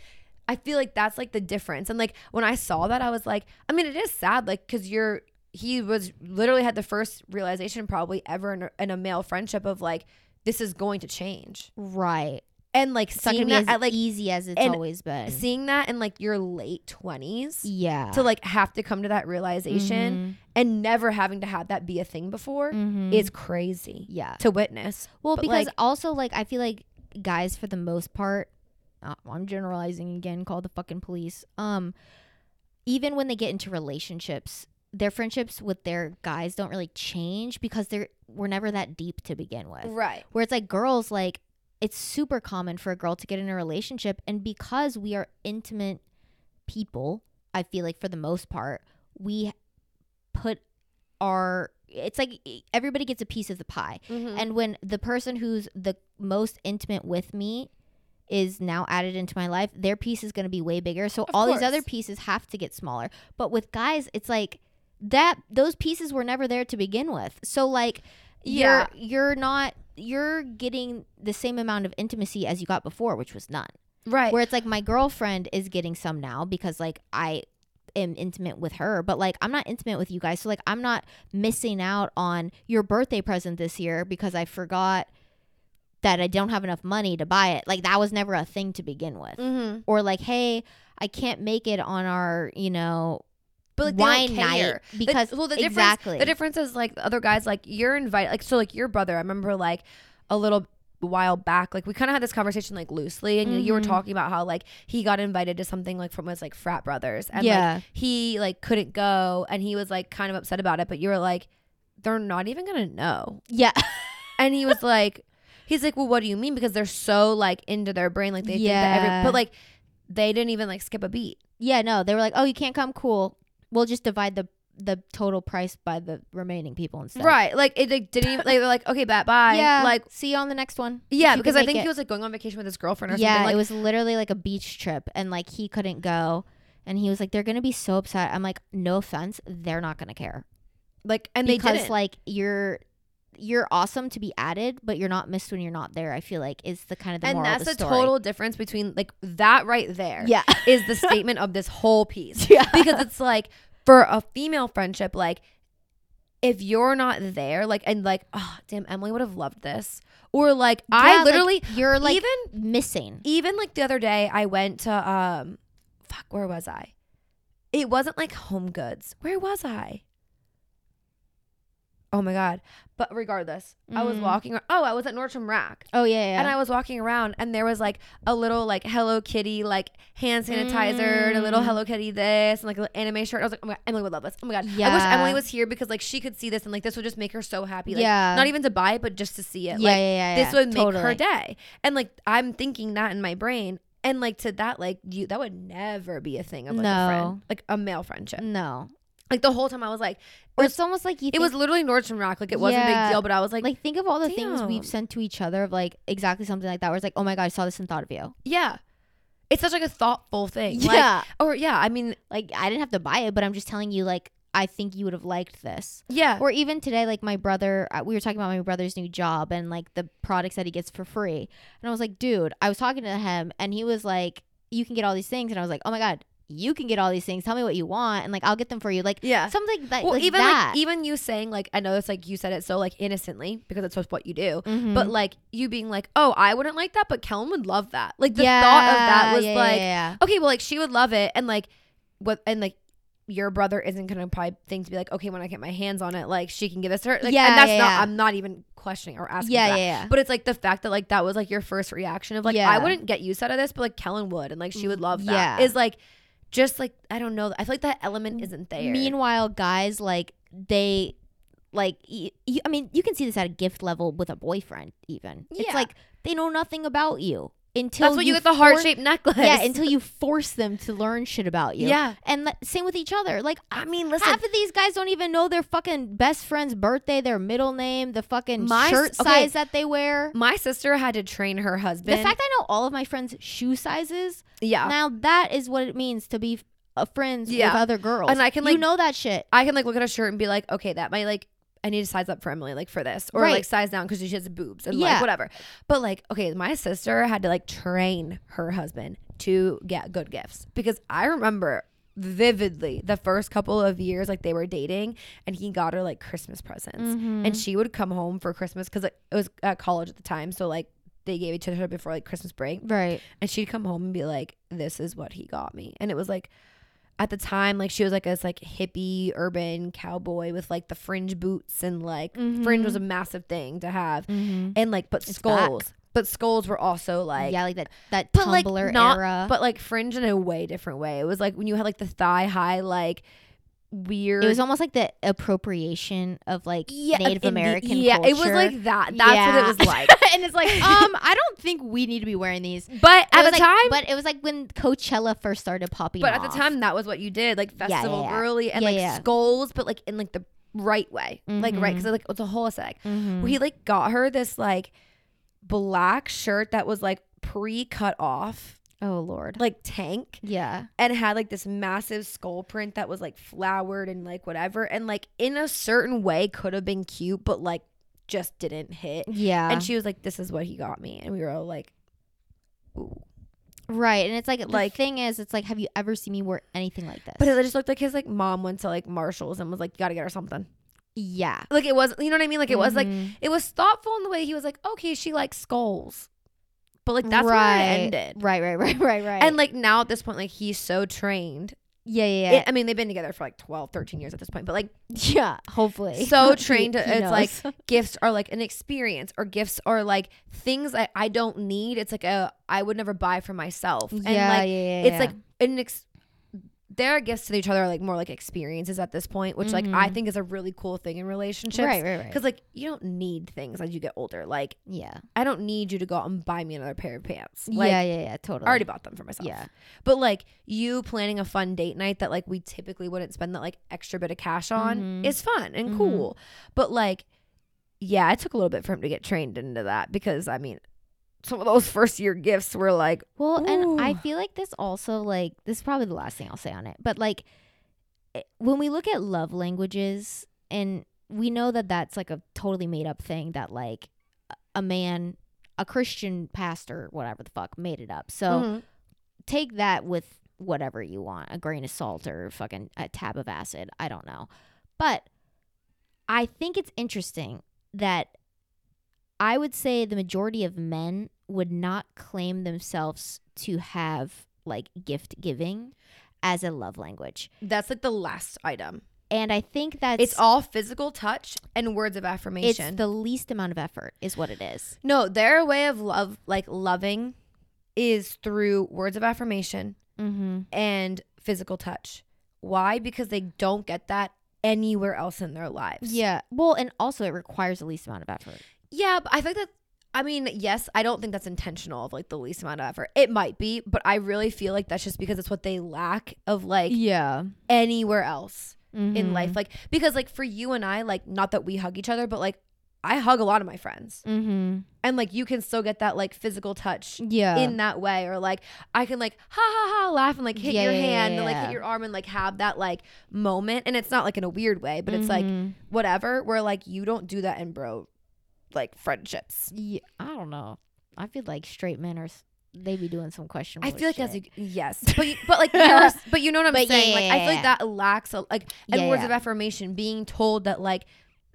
i feel like that's like the difference and like when i saw that i was like i mean it is sad like because you're he was literally had the first realization probably ever in a, in a male friendship of like this is going to change right. and like seeing that as at like easy as it's always been. seeing that in like your late 20s yeah. to like have to come to that realization and never having to have that be a thing before Mhm. is crazy yeah. to witness Well, But, because like- also like I feel like guys for the most part, uh, I'm generalizing again. Call the fucking police. Um, even when they get into relationships, their friendships with their guys don't really change because they're we're never that deep to begin with. right Where it's like girls, like it's super common for a girl to get in a relationship, and because we are intimate people, I feel like for the most part, we put our it's like everybody gets a piece of the pie. Mm-hmm. And when the person who's the most intimate with me is now added into my life, their piece is going to be way bigger. So Of all these other pieces have to get smaller. But with guys, it's like that those pieces were never there to begin with. So like Yeah. you're you're not you're getting the same amount of intimacy as you got before, which was none. right Where it's like my girlfriend is getting some now because like I am intimate with her, but like I'm not intimate with you guys. So like I'm not missing out on your birthday present this year because I forgot that I don't have enough money to buy it. Like that was never a thing to begin with. mm-hmm. Or like, hey, I can't make it on our, you know, but like they don't night care. The- because well, the difference, exactly the difference is like the other guys, like you're invited, like so, like your brother. I remember like a little while back, like we kind of had this conversation like loosely, and you, you were Mhm. talking about how like he got invited to something like from his like frat brothers, and like yeah, he like couldn't go, and he was like kind of upset about it. But you were like, they're not even gonna know, yeah, <laughs> and he was like, he's like, well, what do you mean? Because they're so like into their brain, like they think that every, Yeah. but like they didn't even like skip a beat. yeah. No, they were like, oh, you can't come. Cool. We'll just divide the the total price by the remaining people instead. Right. Like it like, didn't even like they're like, okay, bye bye. Yeah. Like see you on the next one. yeah, because I think it. he was like going on vacation with his girlfriend or yeah, something. Like it was literally like a beach trip, and like he couldn't go, and he was like, "They're gonna be so upset." I'm like, "No offense, they're not gonna care like and they because like you're." You're awesome to be added, but you're not missed when you're not there. I feel like is the kind of the and moral that's of the total difference between like that right there. yeah, <laughs> is the statement of this whole piece. yeah, Because it's like for a female friendship, like if you're not there, like and like, oh damn, Emily would have loved this. Or like Yeah, I like, literally you're like even missing. even like the other day I went to um fuck, where was I? It wasn't like home goods. Where was I? Oh my god. But regardless, I was Mhm. walking oh, I was at Nordstrom Rack. Oh yeah, yeah. And I was walking around and there was like a little like Hello Kitty like hand sanitizer and a little Mm. Hello Kitty this and like an anime shirt. I was like, oh my god, Emily would love this. Oh my god. yeah. I wish Emily was here because like she could see this and like this would just make her so happy. Like Yeah. not even to buy it, but just to see it. yeah, like yeah, yeah, this yeah, would make her day. And like I'm thinking that in my brain. And like to that, like you that would never be a thing of like a friend. No. Like a male friendship. No, Like the whole time I was like or was- it's almost like you. it was literally Nordstrom Rack. Like it wasn't a big deal, but I was like, like think of all the things we've sent to each other of like exactly something like that. Where it's like, oh my god, I saw this and thought of you. yeah. It's such like a thoughtful thing. Like, Yeah, or yeah, I mean, like I didn't have to buy it, but I'm just telling you, like I think you would have liked this. yeah. Or even today, like my brother, uh, we were talking about my brother's new job and like the products that he gets for free, and I was like, dude, I was talking to him, and he was like, you can get all these things, and I was like, oh my god, you can get all these things. Tell me what you want, and like I'll get them for you. Like Yeah. something like, Well, like even that. like even you saying like I know it's like you said it so like innocently because it's just what you do. Mhm. But like you being like, oh, I wouldn't like that, but Kellen would love that. Like the thought of that was yeah, yeah, like, yeah, okay, well, like she would love it, and like what, and like your brother isn't gonna probably think to be like, okay, when I get my hands on it, like she can give this to her. Like, Yeah, and that's yeah, not. yeah. I'm not even questioning or asking. yeah, yeah, yeah. But it's like the fact that like that was like your first reaction of like Yeah. I wouldn't get use out of this, but like Kellen would, and like she would love that. Yeah. Is like just like I don't know. I feel like that element isn't there. Meanwhile, guys like they like you i mean, you can see this at a gift level with a boyfriend. Even Yeah. it's like they know nothing about you until that's what you, get the heart shaped necklace. Yeah, until <laughs> you force them to learn shit about you. Yeah. and same with each other. Like I mean, listen. half of these guys don't even know their fucking best friend's birthday, their middle name, the fucking My shirt s- okay. size that they wear. my sister had to train her husband. The fact I know all of my friends' shoe sizes, yeah. now that is what it means to be uh, friends Yeah. with other girls. And I can, you like- know that shit. I can like look at a shirt and be like, okay, that might like I need to size up for Emily like for this or Right. like size down because she has boobs and Yeah. like whatever. But like, okay, my sister had to like train her husband to get good gifts because I remember vividly the first couple of years like they were dating and he got her like Christmas presents Mm-hmm. and she would come home for Christmas because it was at college at the time, so like they gave each other before like Christmas break Right. and she'd come home and be like, "This is what he got me," and it was like, at the time, like she was like this like hippie urban cowboy with like the fringe boots and like fringe was a massive thing to have, Mm-hmm. and like but It's skulls, but skulls were also like. yeah, like that that But like Tumblr not, era. but like fringe in a way different way. It was like when you had like the thigh high, like weird. it was almost like the appropriation of like yeah, Native American Yeah, it was like that. That's what it was like. <laughs> and it's like, <laughs> um, I don't think we need to be wearing these. But It at the like- time, but it was like when Coachella first started popping. But at the time, that was what you did, like yeah, festival yeah. girly and Yeah, like yeah. skulls, but like in like the right way, like right, because like it's a whole aesthetic. Mhm. He like got her this like black shirt that was like pre-cut off, oh lord, like tank, yeah, and had like this massive skull print that was like flowered and like whatever, and like in a certain way could have been cute, but like just didn't hit. yeah, And she was like, "This is what he got me," and we were all like, "Ooh." right. And it's like the Like- thing is, it's like, have you ever seen me wear anything like this? But it just looked like his like mom went to like Marshalls and was like, "You got to get her something." yeah, Like it was, you know what I mean? Like it was like Mhm. it was thoughtful in the way he was like, okay, she likes skulls, but like that's right, where it ended. Right, right, <laughs> right, right, right. And like now at this point, like he's so trained. yeah, yeah, It- I mean, they've been together for like 12, 13 years at this point, but like yeah. Hopefully, so <laughs> trained. to, he it's like <laughs> gifts are like an experience, or gifts are like things I, I don't need. It's like a I would never buy for myself. And yeah, like yeah, yeah, it's yeah. like an ex- their gifts to each other are like more like experiences at this point, which like I Mhm. think is a really cool thing in relationships. right, right, right. Because like you don't need things as you get older. Like yeah, I don't need you to go out and buy me another pair of pants. Like yeah, yeah, yeah, totally. I already bought them for myself. Yeah. But like you planning a fun date night that like we typically wouldn't spend that like extra bit of cash on Mhm. is fun and Mhm. cool. But like yeah, it took a little bit for him to get trained into that because I mean some of those first year gifts were like Well, and I feel like this also like this is probably the last thing I'll say on it, but like it- when we look at love languages and we know that that's like a totally made up thing that like a- man, a Christian pastor, whatever the fuck, made it up. So mhm. take that with whatever you want, a grain of salt or fucking a tab of acid. I don't know. But I think it's interesting that I would say the majority of men would not claim themselves to have like gift giving as a love language. that's like the last item. And I think that's It's all physical touch and words of affirmation. it's the least amount of effort is what it is. no, their way of love like loving is through words of affirmation Mm-hmm. and physical touch. Why? Because they don't get that anywhere else in their lives. Yeah. Well, and also it requires the least amount of effort. Yeah, but I think that I mean, yes, I don't think that's intentional of like the least amount of effort. It might be, but I really feel like that's just because it's what they lack of like Yeah. anywhere else in Mhm. life. Like because like for you and I, like not that we hug each other, but like I hug a lot of my friends. Mm-hmm. And like you can still get that like physical touch Yeah. in that way or like I can like ha ha ha laugh and like hit Yeah, your yeah, hand yeah, and like hit your arm and like have that like moment and it's not like in a weird way but it's like Mhm. whatever where like you don't do that in bro like friendships Yeah, I don't know. I feel like straight men are they be doing some questionable. I feel like that's shit. a, yes, <laughs> but you- but like but you know what I'm But yeah, saying. like yeah, I feel like that lacks a, like and Yeah, words yeah. of affirmation, being told that like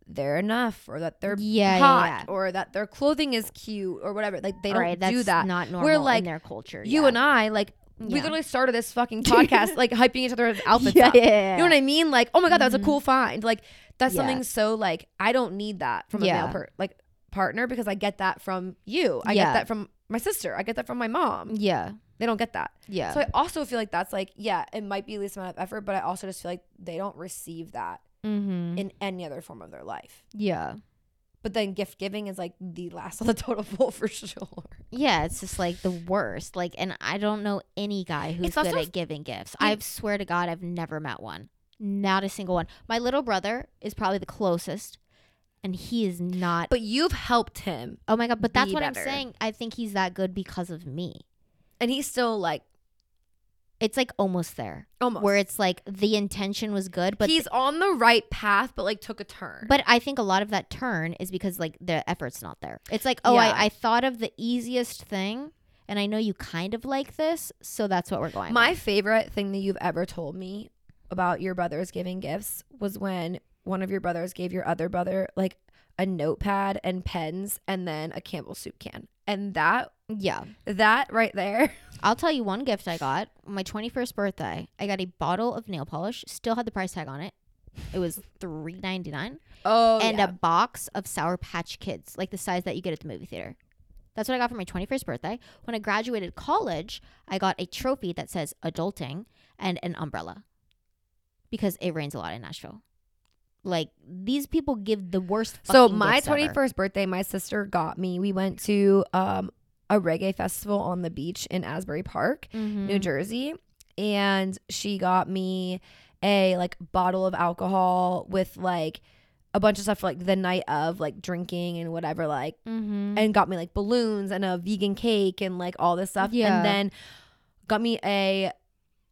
they're enough or that they're Yeah, hot or that their clothing is cute or whatever. Like they don't right, that's do that. Not normal We're like in their culture. you and I like we literally started this fucking <laughs> podcast like hyping each other's <laughs> outfits yeah, up. You know what I mean? Like, oh my god, that was a mm-hmm. cool find. Like that's something so like I don't need that from a male per- like partner because I get that from you. I Yeah. get that from my sister. I get that from my mom. Yeah, They don't get that. yeah. So I also feel like that's like yeah, it might be least amount of effort, but I also just feel like they don't receive that mm-hmm. in any other form of their life. yeah, But then gift giving is like the last on the <laughs> total pool for sure. yeah. It's just like the worst. Like, and I don't know any guy who's It's good at giving gifts. I swear to God, I've never met one. Not a single one. My little brother is probably the closest, and he is not. But you've helped him, oh my God! But that's be what I'm saying. I think he's that good because of me. and he's still like It's like almost there, almost where it's like the intention was good, but he's on the right path, but like took a turn. But I think a lot of that turn is because like the effort's not there. It's like, oh, Yeah. I, I thought of the easiest thing, and I know you kind of like this, so that's what we're going. My with. favorite thing that you've ever told me about your brothers giving gifts was when one of your brothers gave your other brother like a notepad and pens and then a Campbell soup can. And that yeah, that right there. <laughs> I'll tell you one gift I got my 21st birthday. I got a bottle of nail polish, still had the price tag on it. It was <laughs> three ninety nine, Oh and a box of Sour Patch Kids, like the size that you get at the movie theater. That's what I got for my 21st birthday. When I graduated college, I got a trophy that says adulting and an umbrella because it rains a lot in Nashville. Like these people give the worst. So my ever. 21st birthday, my sister got me. We went to um a reggae festival on the beach in Asbury Park, Mhm. New Jersey, and she got me a like bottle of alcohol with like a bunch of stuff for, like the night of like drinking and whatever like Mhm. and got me like balloons and a vegan cake and like all this stuff Yeah. and then got me a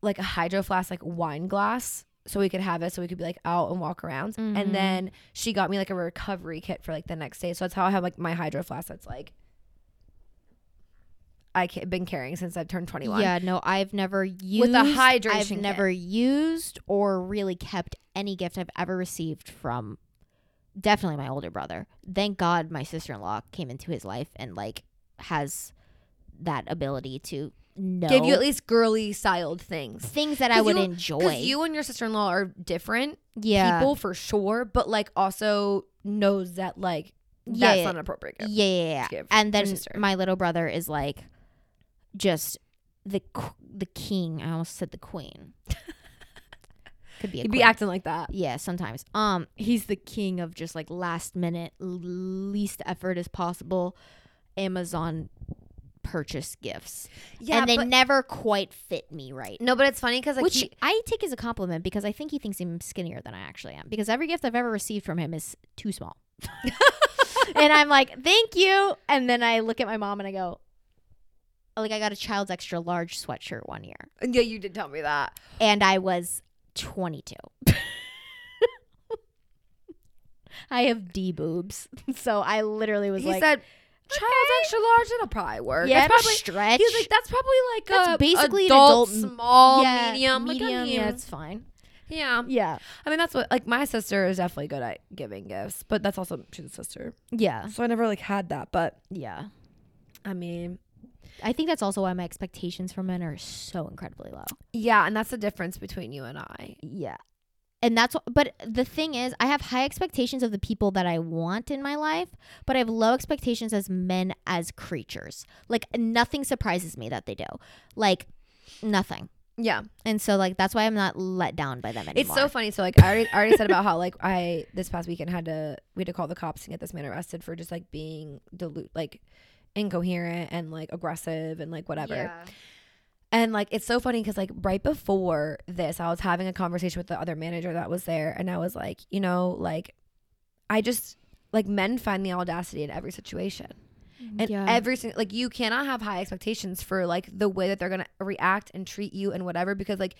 like a hydro flask like wine glass so we could have it so we could be like out and walk around Mhm. and then she got me like a recovery kit for like the next day so that's how i have like my hydro flask that's like i have been carrying since i've turned 21 Yeah, no, I've never used With a hydration I've kit. never used or really kept any gift I've ever received from definitely my older brother. Thank God my sister in law came into his life and like has that ability to know give you at least girly styled things things that I would you- enjoy. you and your sister-in-law are different yeah, people for sure but like also knows that like Yeah, that's yeah. not an appropriate gift Yeah, yeah, yeah. And then my little brother is like just the the king. I almost said the queen. <laughs> Could be a You'd be acting like that. Yeah, sometimes. Um, he's the king of just like last minute, least effort as possible, Amazon purchase gifts, Yeah, and they but, never quite fit me right. no, but it's funny because like Which he- I take as a compliment because I think he thinks I'm skinnier than I actually am. Because every gift I've ever received from him is too small, <laughs> and I'm like, "Thank you," and then I look at my mom and I go, "Like I got a child's extra large sweatshirt one year, yeah, you did tell me that. and I was 22." <laughs> I have D boobs, <laughs> so I literally was He like, said, "Child's extra large, it'll probably work." "Yeah, That's probably." stretch." He's like, "That's probably like That's a basically an adult, adult- small, yeah, medium, like, I medium. mean, yeah, it's fine. yeah." Yeah, I mean, that's what like my sister is definitely good at giving gifts, but that's also she's a sister, yeah, so I never like had that. But yeah. I mean, I think that's also why my expectations for men are so incredibly low. yeah, and that's the difference between you and I. Yeah. And that's what, but the thing is, I have high expectations of the people that I want in my life, but I have low expectations as men as creatures. Like, nothing surprises me that they do. Like, nothing. Yeah, And so, like, that's why I'm not let down by them anymore. it's so funny. So like I already, I already said about how like I this past weekend had to we had to call the cops and get this man arrested for just like being dilute like incoherent and like aggressive and like whatever. Yeah. And like it's so funny because like right before this, I was having a conversation with the other manager that was there, and I was like, you know, like I just like men find the audacity in every situation. Mm, and Yeah. every single like you cannot have high expectations for like the way that they're gonna react and treat you and whatever because like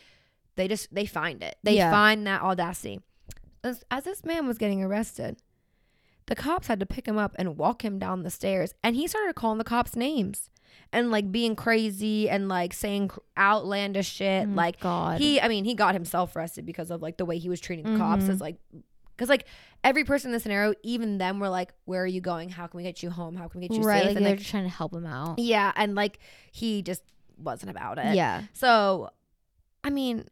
they just they find it. They Yeah. find that audacity. As, as this man was getting arrested, the cops had to pick him up and walk him down the stairs, and he started calling the cops names. And like being crazy and like saying outlandish shit. Mm, like God. he, I mean, he got himself arrested because of like the way he was treating the cops. Mhm. As like, because like every person in the scenario, even them, were like, "Where are you going? How can we get you home? How can we get you right, safe?" like and they're like, just trying to help him out. yeah, and like he just wasn't about it. Yeah. So, I mean,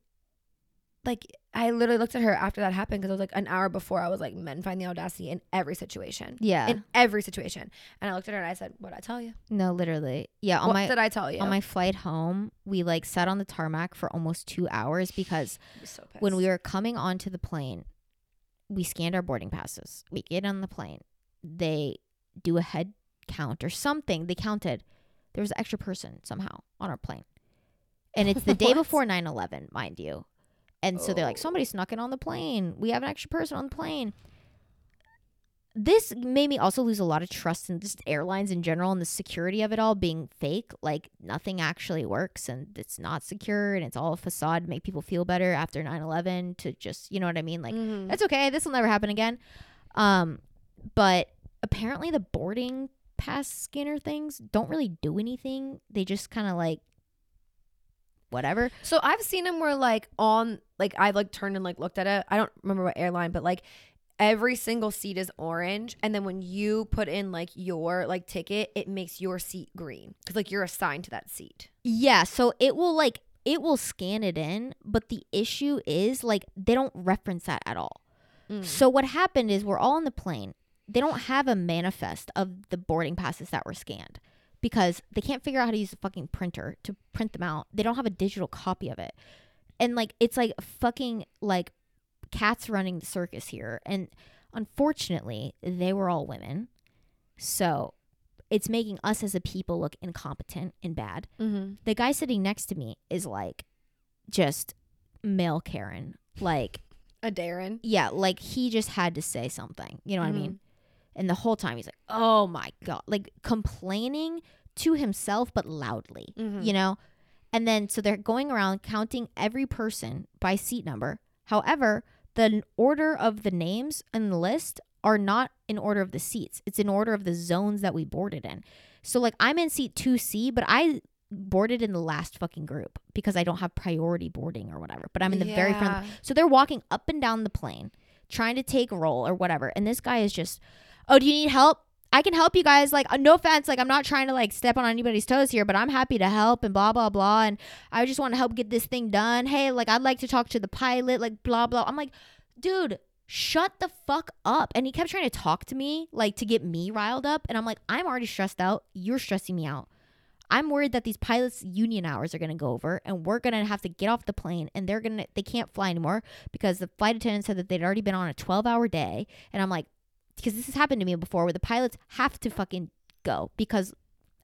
like I literally looked at her after that happened because it was like an hour before. I was like, men find the audacity in every situation. Yeah. In every situation. And I looked at her and I said, What I tell you? no, literally. Yeah. On what my did I tell you? on my flight home, we like sat on the tarmac for almost two hours because <sighs> so when we were coming onto the plane, we scanned our boarding passes. We get on the plane. They do a head count or something. They counted. There was an extra person somehow on our plane. And it's the <laughs> day before 9 11, mind you. And so they're like, Oh. somebody snuck in on the plane. We have an extra person on the plane. This made me also lose a lot of trust in just airlines in general and the security of it all being fake. Like nothing actually works and it's not secure and it's all a facade to make people feel better after 9 11 to just, you know what I mean? Like, Mhm. that's okay. This will never happen again. Um, but apparently the boarding pass scanner things don't really do anything. They just kind of like whatever. So I've seen them where like on like I've like turned and like looked at it. I don't remember what airline, but like every single seat is orange and then when you put in like your like ticket, it makes your seat green cuz like you're assigned to that seat. Yeah, so it will like it will scan it in, but the issue is like they don't reference that at all. Mm. So what happened is we're all on the plane. They don't have a manifest of the boarding passes that were scanned because they can't figure out how to use a fucking printer to print them out. They don't have a digital copy of it. And like it's like fucking like cats running the circus here. And unfortunately, they were all women. So it's making us as a people look incompetent and bad. Mhm. The guy sitting next to me is like just male Karen. Like A Darren. yeah, like he just had to say something. You know what Mhm. I mean? And the whole time he's like, "Oh my god!" Like complaining to himself, but loudly. Mhm. You know. And then so they're going around counting every person by seat number. However, the order of the names in the list are not in order of the seats. It's in order of the zones that we boarded in. So like I'm in seat 2C, but I boarded in the last fucking group because I don't have priority boarding or whatever. But I'm in the very front. So they're walking up and down the plane, trying to take roll or whatever. And this guy is just, oh, do you need help? I can help you guys. Like, uh, no offense. Like, I'm not trying to like step on anybody's toes here, but I'm happy to help and blah, blah, blah. And I just want to help get this thing done. Hey, like, I'd like to talk to the pilot, like, blah, blah. I'm like, dude, shut the fuck up. And he kept trying to talk to me, like, to get me riled up. And I'm like, I'm already stressed out. You're stressing me out. I'm worried that these pilots' union hours are going to go over and we're going to have to get off the plane and they're going to, they can't fly anymore because the flight attendant said that they'd already been on a 12 hour day. And I'm like, because this has happened to me before where the pilots have to fucking go because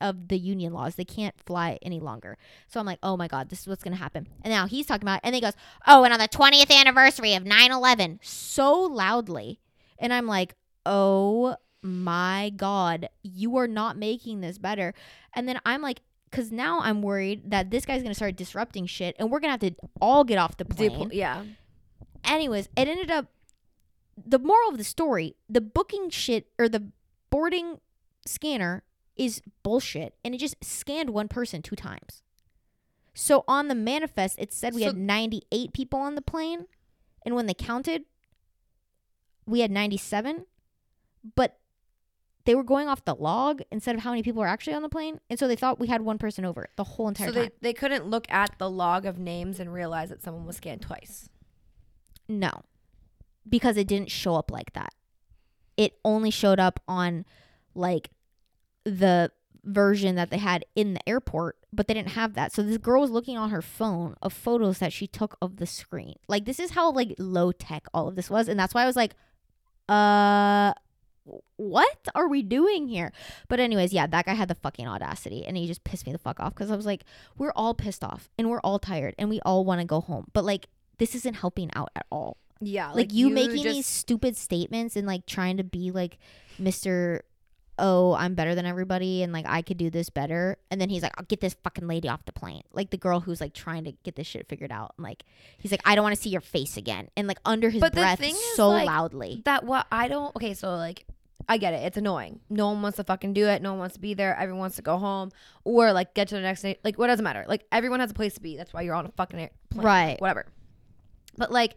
of the union laws. They can't fly any longer. So I'm like, oh my God, this is what's going to happen. And now he's talking about, and he goes, oh, and on the 20th anniversary of 9 11, so loudly. And I'm like, oh my God, you are not making this better. And then I'm like, because now I'm worried that this guy's going to start disrupting shit and we're going to have to all get off the plane. Yeah. Anyways, it ended up, the moral of the story, the booking shit or the boarding scanner is bullshit and it just scanned one person two times. So on the manifest, it said we So- had 98 people on the plane. And when they counted, we had 97. But they were going off the log instead of how many people were actually on the plane. And so they thought we had one person over the whole entire So time. they, they couldn't look at the log of names and realize that someone was scanned twice. No, because it didn't show up like that. It only showed up on like the version that they had in the airport, but they didn't have that. So this girl was looking on her phone of photos that she took of the screen. Like this is how like low tech all of this was, and that's why I was like, uh. What are we doing here? But anyways, yeah, that guy had the fucking audacity and he just pissed me the fuck off because I was like, we're all pissed off and we're all tired and we all want to go home. But like this isn't helping out at all Yeah. like, you, making just- these stupid statements and like trying to be like Mr. Oh, I'm better than everybody and like I could do this better. And then he's like, I'll get this fucking lady off the plane. Like the girl who's like trying to get this shit figured out. And like he's like, I don't want to see your face again. And like under his But the breath so like, loudly. that what I don't okay, so like I get it. It's annoying. No one wants to fucking do it. No one wants to be there. Everyone wants to go home or like get to the next day. Like, what doesn't matter? Like, everyone has a place to be. That's why you're on a fucking airplane. Right. Whatever. But like,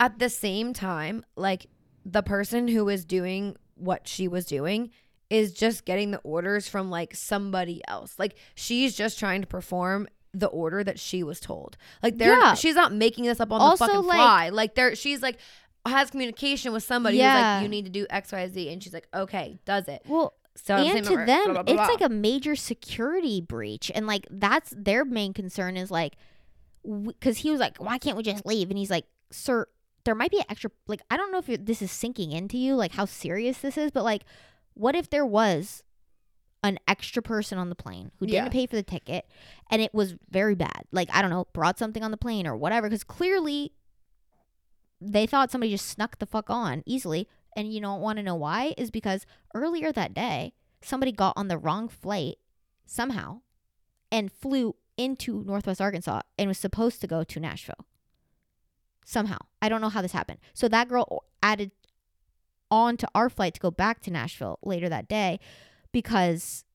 at the same time, like the person who is doing what she was doing is just getting the orders from like somebody else. Like, she's just trying to perform the order that she was told. Like, they're Yeah. she's not making this up on Also, the fucking like- fly. Like, there, she's like has communication with somebody who's Yeah. like, you need to do X, Y, Z, and she's like, okay, does it. Well, So and to them, it's like a major security breach, and like that's their main concern is like, because he was like, why can't we just leave? And he's like, sir, there might be an extra. Like, I don't know if this is sinking into you, like how serious this is, but like, what if there was an extra person on the plane who didn't Yeah. pay for the ticket, and it was very bad? Like, I don't know, brought something on the plane or whatever, because clearly. They thought somebody just snuck the fuck on easily. And you don't want to know why? Is because earlier that day, somebody got on the wrong flight somehow and flew into Northwest Arkansas and was supposed to go to Nashville. Somehow. I don't know how this happened. So that girl added on to our flight to go back to Nashville later that day because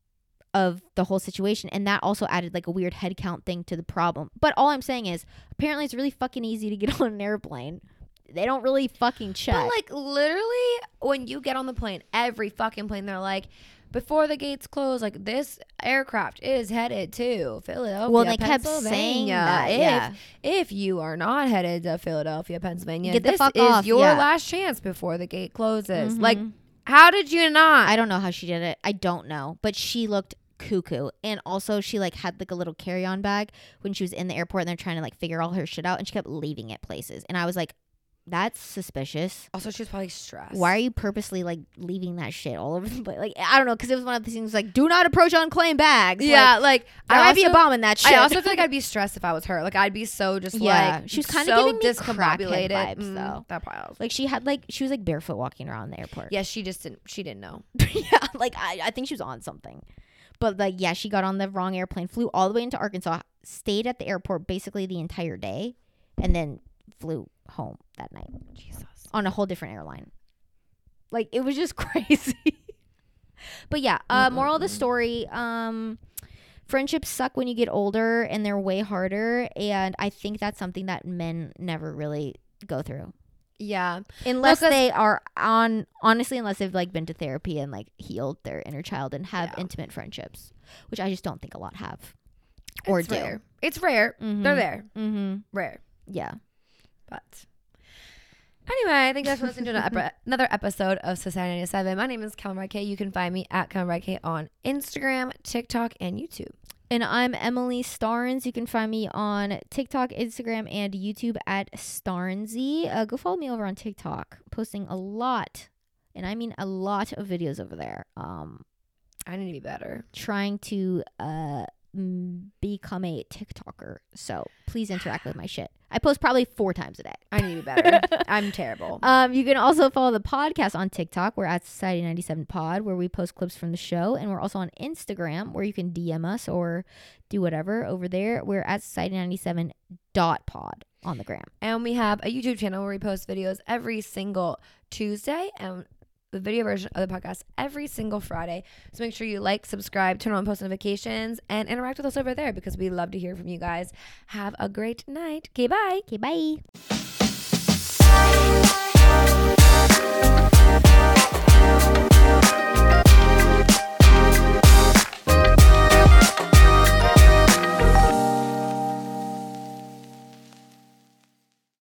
of the whole situation. And that also added like a weird head count thing to the problem. But all I'm saying is apparently it's really fucking easy to get <laughs> on an airplane. They don't really fucking check. But like literally, when you get on the plane, every fucking plane, they're like, before the gates close, like this aircraft is headed to Philadelphia. well, they kept saying that. If, yeah. if you are not headed to Philadelphia, Pennsylvania, Get the this fuck is off, your yeah. last chance before the gate closes. Like, Mhm. how did you not? I don't know how she did it. I don't know, but she looked cuckoo. And also, she like had like a little carry-on bag when she was in the airport, and they're trying to like figure all her shit out, and she kept leaving it places. And I was like, that's suspicious. also, she was probably stressed. Why are you purposely like leaving that shit all over the place? Like, I don't know, because it was one of the things like, do not approach unclaimed bags. Yeah, like, like, there I might be a bomb in that <laughs> shit. I also feel like I'd be stressed if I was her. Like I'd be so just Yeah, like she was kinda so giving me discombobulated. vibes, Mm, though. That probably. like she had like she was like barefoot walking around the airport. Yeah, she just didn't. She didn't know. <laughs> yeah, like I, I think she was on something. But like yeah, she got on the wrong airplane, flew all the way into Arkansas, stayed at the airport basically the entire day, and then flew home that night Jesus. on a whole different airline. Like it was just <laughs> crazy. but yeah, uh moral of the story, um friendships suck when you get older and they're way harder and I think that's something that men never really go through Yeah. unless 'cause- they are on honestly unless they've like been to therapy and like healed their inner child and have Yeah. intimate friendships which i just don't think a lot have or it's do rare. It's rare. They're Mhm. there. mm-hmm Rare. yeah But anyway, I think that's listening to an <laughs> another episode of Society 97. My name is Kellen Redcay. You can find me at Kellen Redcay on Instagram, TikTok, and YouTube. and i'm emily starnes you can find me on tiktok instagram and youtube at starnesey uh, go follow me over on tiktok posting a lot and i mean a lot of videos over there um I need to be better. trying to uh become a tiktoker so please interact with <sighs> my shit i post probably four times a day I need to be better. <laughs> I'm terrible. Um, you can also follow the podcast on TikTok. We're at Society 97 Pod, where we post clips from the show. And we're also on Instagram, where you can DM us or do whatever over there. We're at Society 97 dot pod on the gram. And we have a YouTube channel where we post videos every single Tuesday and the video version of the podcast every single Friday. So make sure you like, subscribe, turn on post notifications, and interact with us over there because we love to hear from you guys. Have a great night. Okay, bye. Okay, bye.